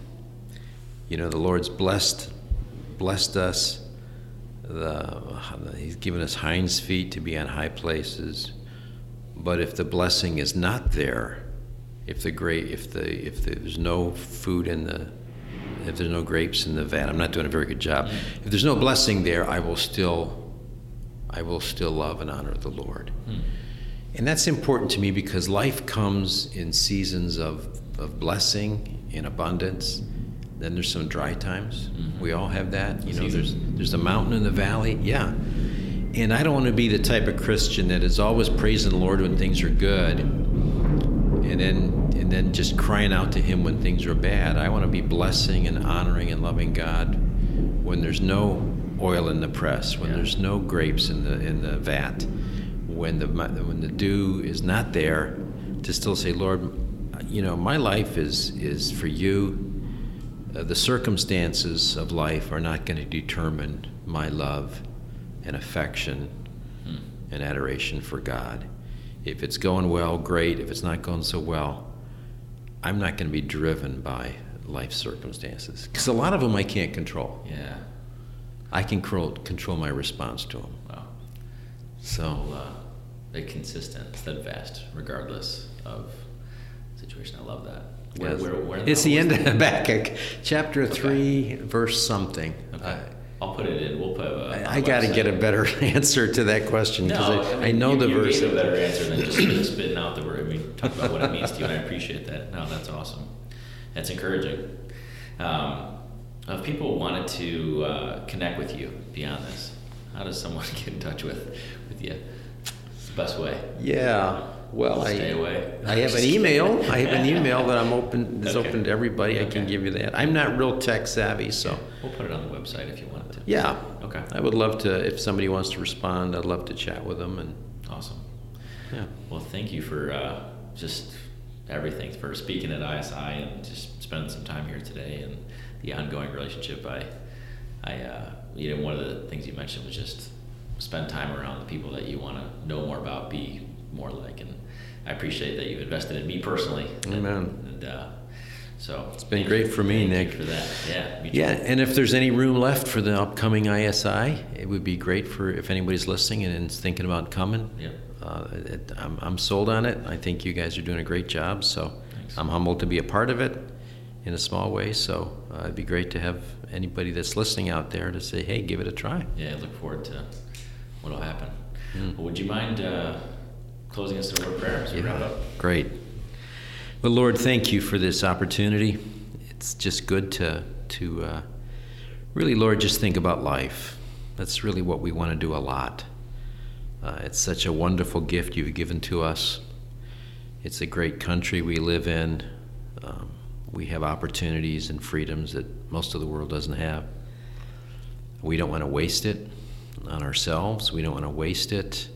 you know, the Lord's blessed blessed us. The, he's given us hinds feet to be on high places, but if the blessing is not there, if the great, if the if there's no food in the, if there's no grapes in the vat, I'm not doing a very good job. If there's no blessing there, I will still, I will still love and honor the Lord. Hmm. And that's important to me because life comes in seasons of, of blessing and abundance. Then there's some dry times. Mhm. We all have that. You know, there's there's a mountain in the valley. Yeah. And I don't want to be the type of Christian that is always praising the Lord when things are good and then and then just crying out to him when things are bad. I want to be blessing and honoring and loving God when there's no oil in the press, when Yeah. there's no grapes in the in the vat, when the when the dew is not there, to still say, Lord, you know, my life is is for you. Uh, the circumstances of life are not going to determine my love and affection Hmm. and adoration for God. If it's going well, great. If it's not going so well, I'm not going to be driven by life circumstances because a lot of them I can't control. Yeah. I can control, control my response to them. Wow. So So uh, very consistent, steadfast, regardless of situation. I love that. Where, yes. where, where it's the end of Habakkuk, chapter three, verse something. Okay. I'll put it in. We'll put. Uh, I, I got to get a better answer to that question because No, I, mean, I know you, the you verse. gave a better answer than just spitting out the word. I mean, talk about what it means to you, and I appreciate that. No, that's awesome. That's encouraging. Um, if people wanted to uh, connect with you beyond this, how does someone get in touch with with you? It's the best way. Yeah. Well, Stay I, away. I have an email. I have an email that I'm open is Okay. open to everybody. I can give you that. I'm not real tech savvy, so We'll put it on the website if you wanted to. yeah. Okay. I would love to if somebody wants to respond. I'd love to chat with them and Awesome. yeah. Well, thank you for uh, just everything for speaking at ISI and just spending some time here today and the ongoing relationship. I, I, uh, you know, one of the things you mentioned was just spend time around the people that you want to know more about, be more like, and I appreciate that you've invested in me personally. Amen. And uh, so It's been great for me, Nick. for that. Yeah. Yeah, and if there's any room left for the upcoming ISI, it would be great for if anybody's listening and is thinking about coming. Yeah. Uh, it, I'm, I'm sold on it. I think you guys are doing a great job. So Thanks. I'm humbled to be a part of it in a small way. So uh, it'd be great to have anybody that's listening out there to say, hey, give it a try. Yeah, I look forward to what'll happen. Mm. Well, would you mind uh, closing us in a word of prayer as we wrap up? Great. Well, Lord, thank you for this opportunity. It's just good to to uh, really, Lord, just think about life. That's really what we want to do a lot. Uh, it's such a wonderful gift you've given to us. It's a great country we live in. Um, we have opportunities and freedoms that most of the world doesn't have. We don't want to waste it on ourselves. We don't want to waste it,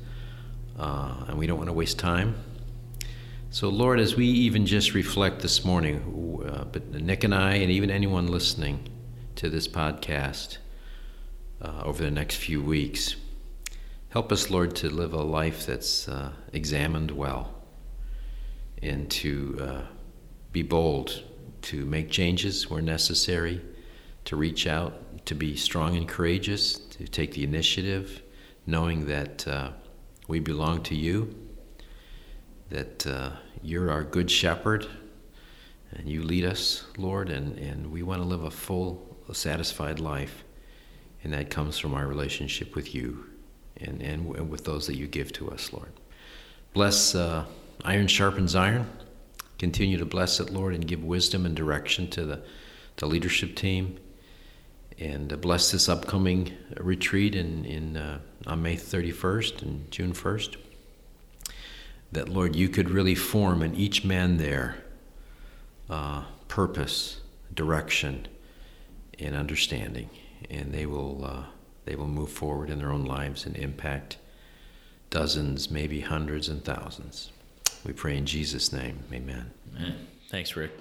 uh, and we don't want to waste time. So, Lord, as we even just reflect this morning, uh, but Nick and I, and even anyone listening to this podcast uh, over the next few weeks, help us, Lord, to live a life that's uh, examined well and to uh, be bold, to make changes where necessary, to reach out, to be strong and courageous, to take the initiative, knowing that uh, we belong to you that uh, you're our good shepherd and you lead us, Lord, and, and we want to live a full, satisfied life. And that comes from our relationship with you and, and, and with those that you give to us, Lord. Bless uh, Iron Sharpens Iron. Continue to bless it, Lord, and give wisdom and direction to the, the leadership team. And uh, bless this upcoming retreat in, in, uh, on May 31st and June 1st that Lord, you could really form in each man there uh, purpose, direction, and understanding, and they will uh, they will move forward in their own lives and impact dozens, maybe hundreds and thousands. We pray in Jesus' name, Amen. Man, thanks, Rick.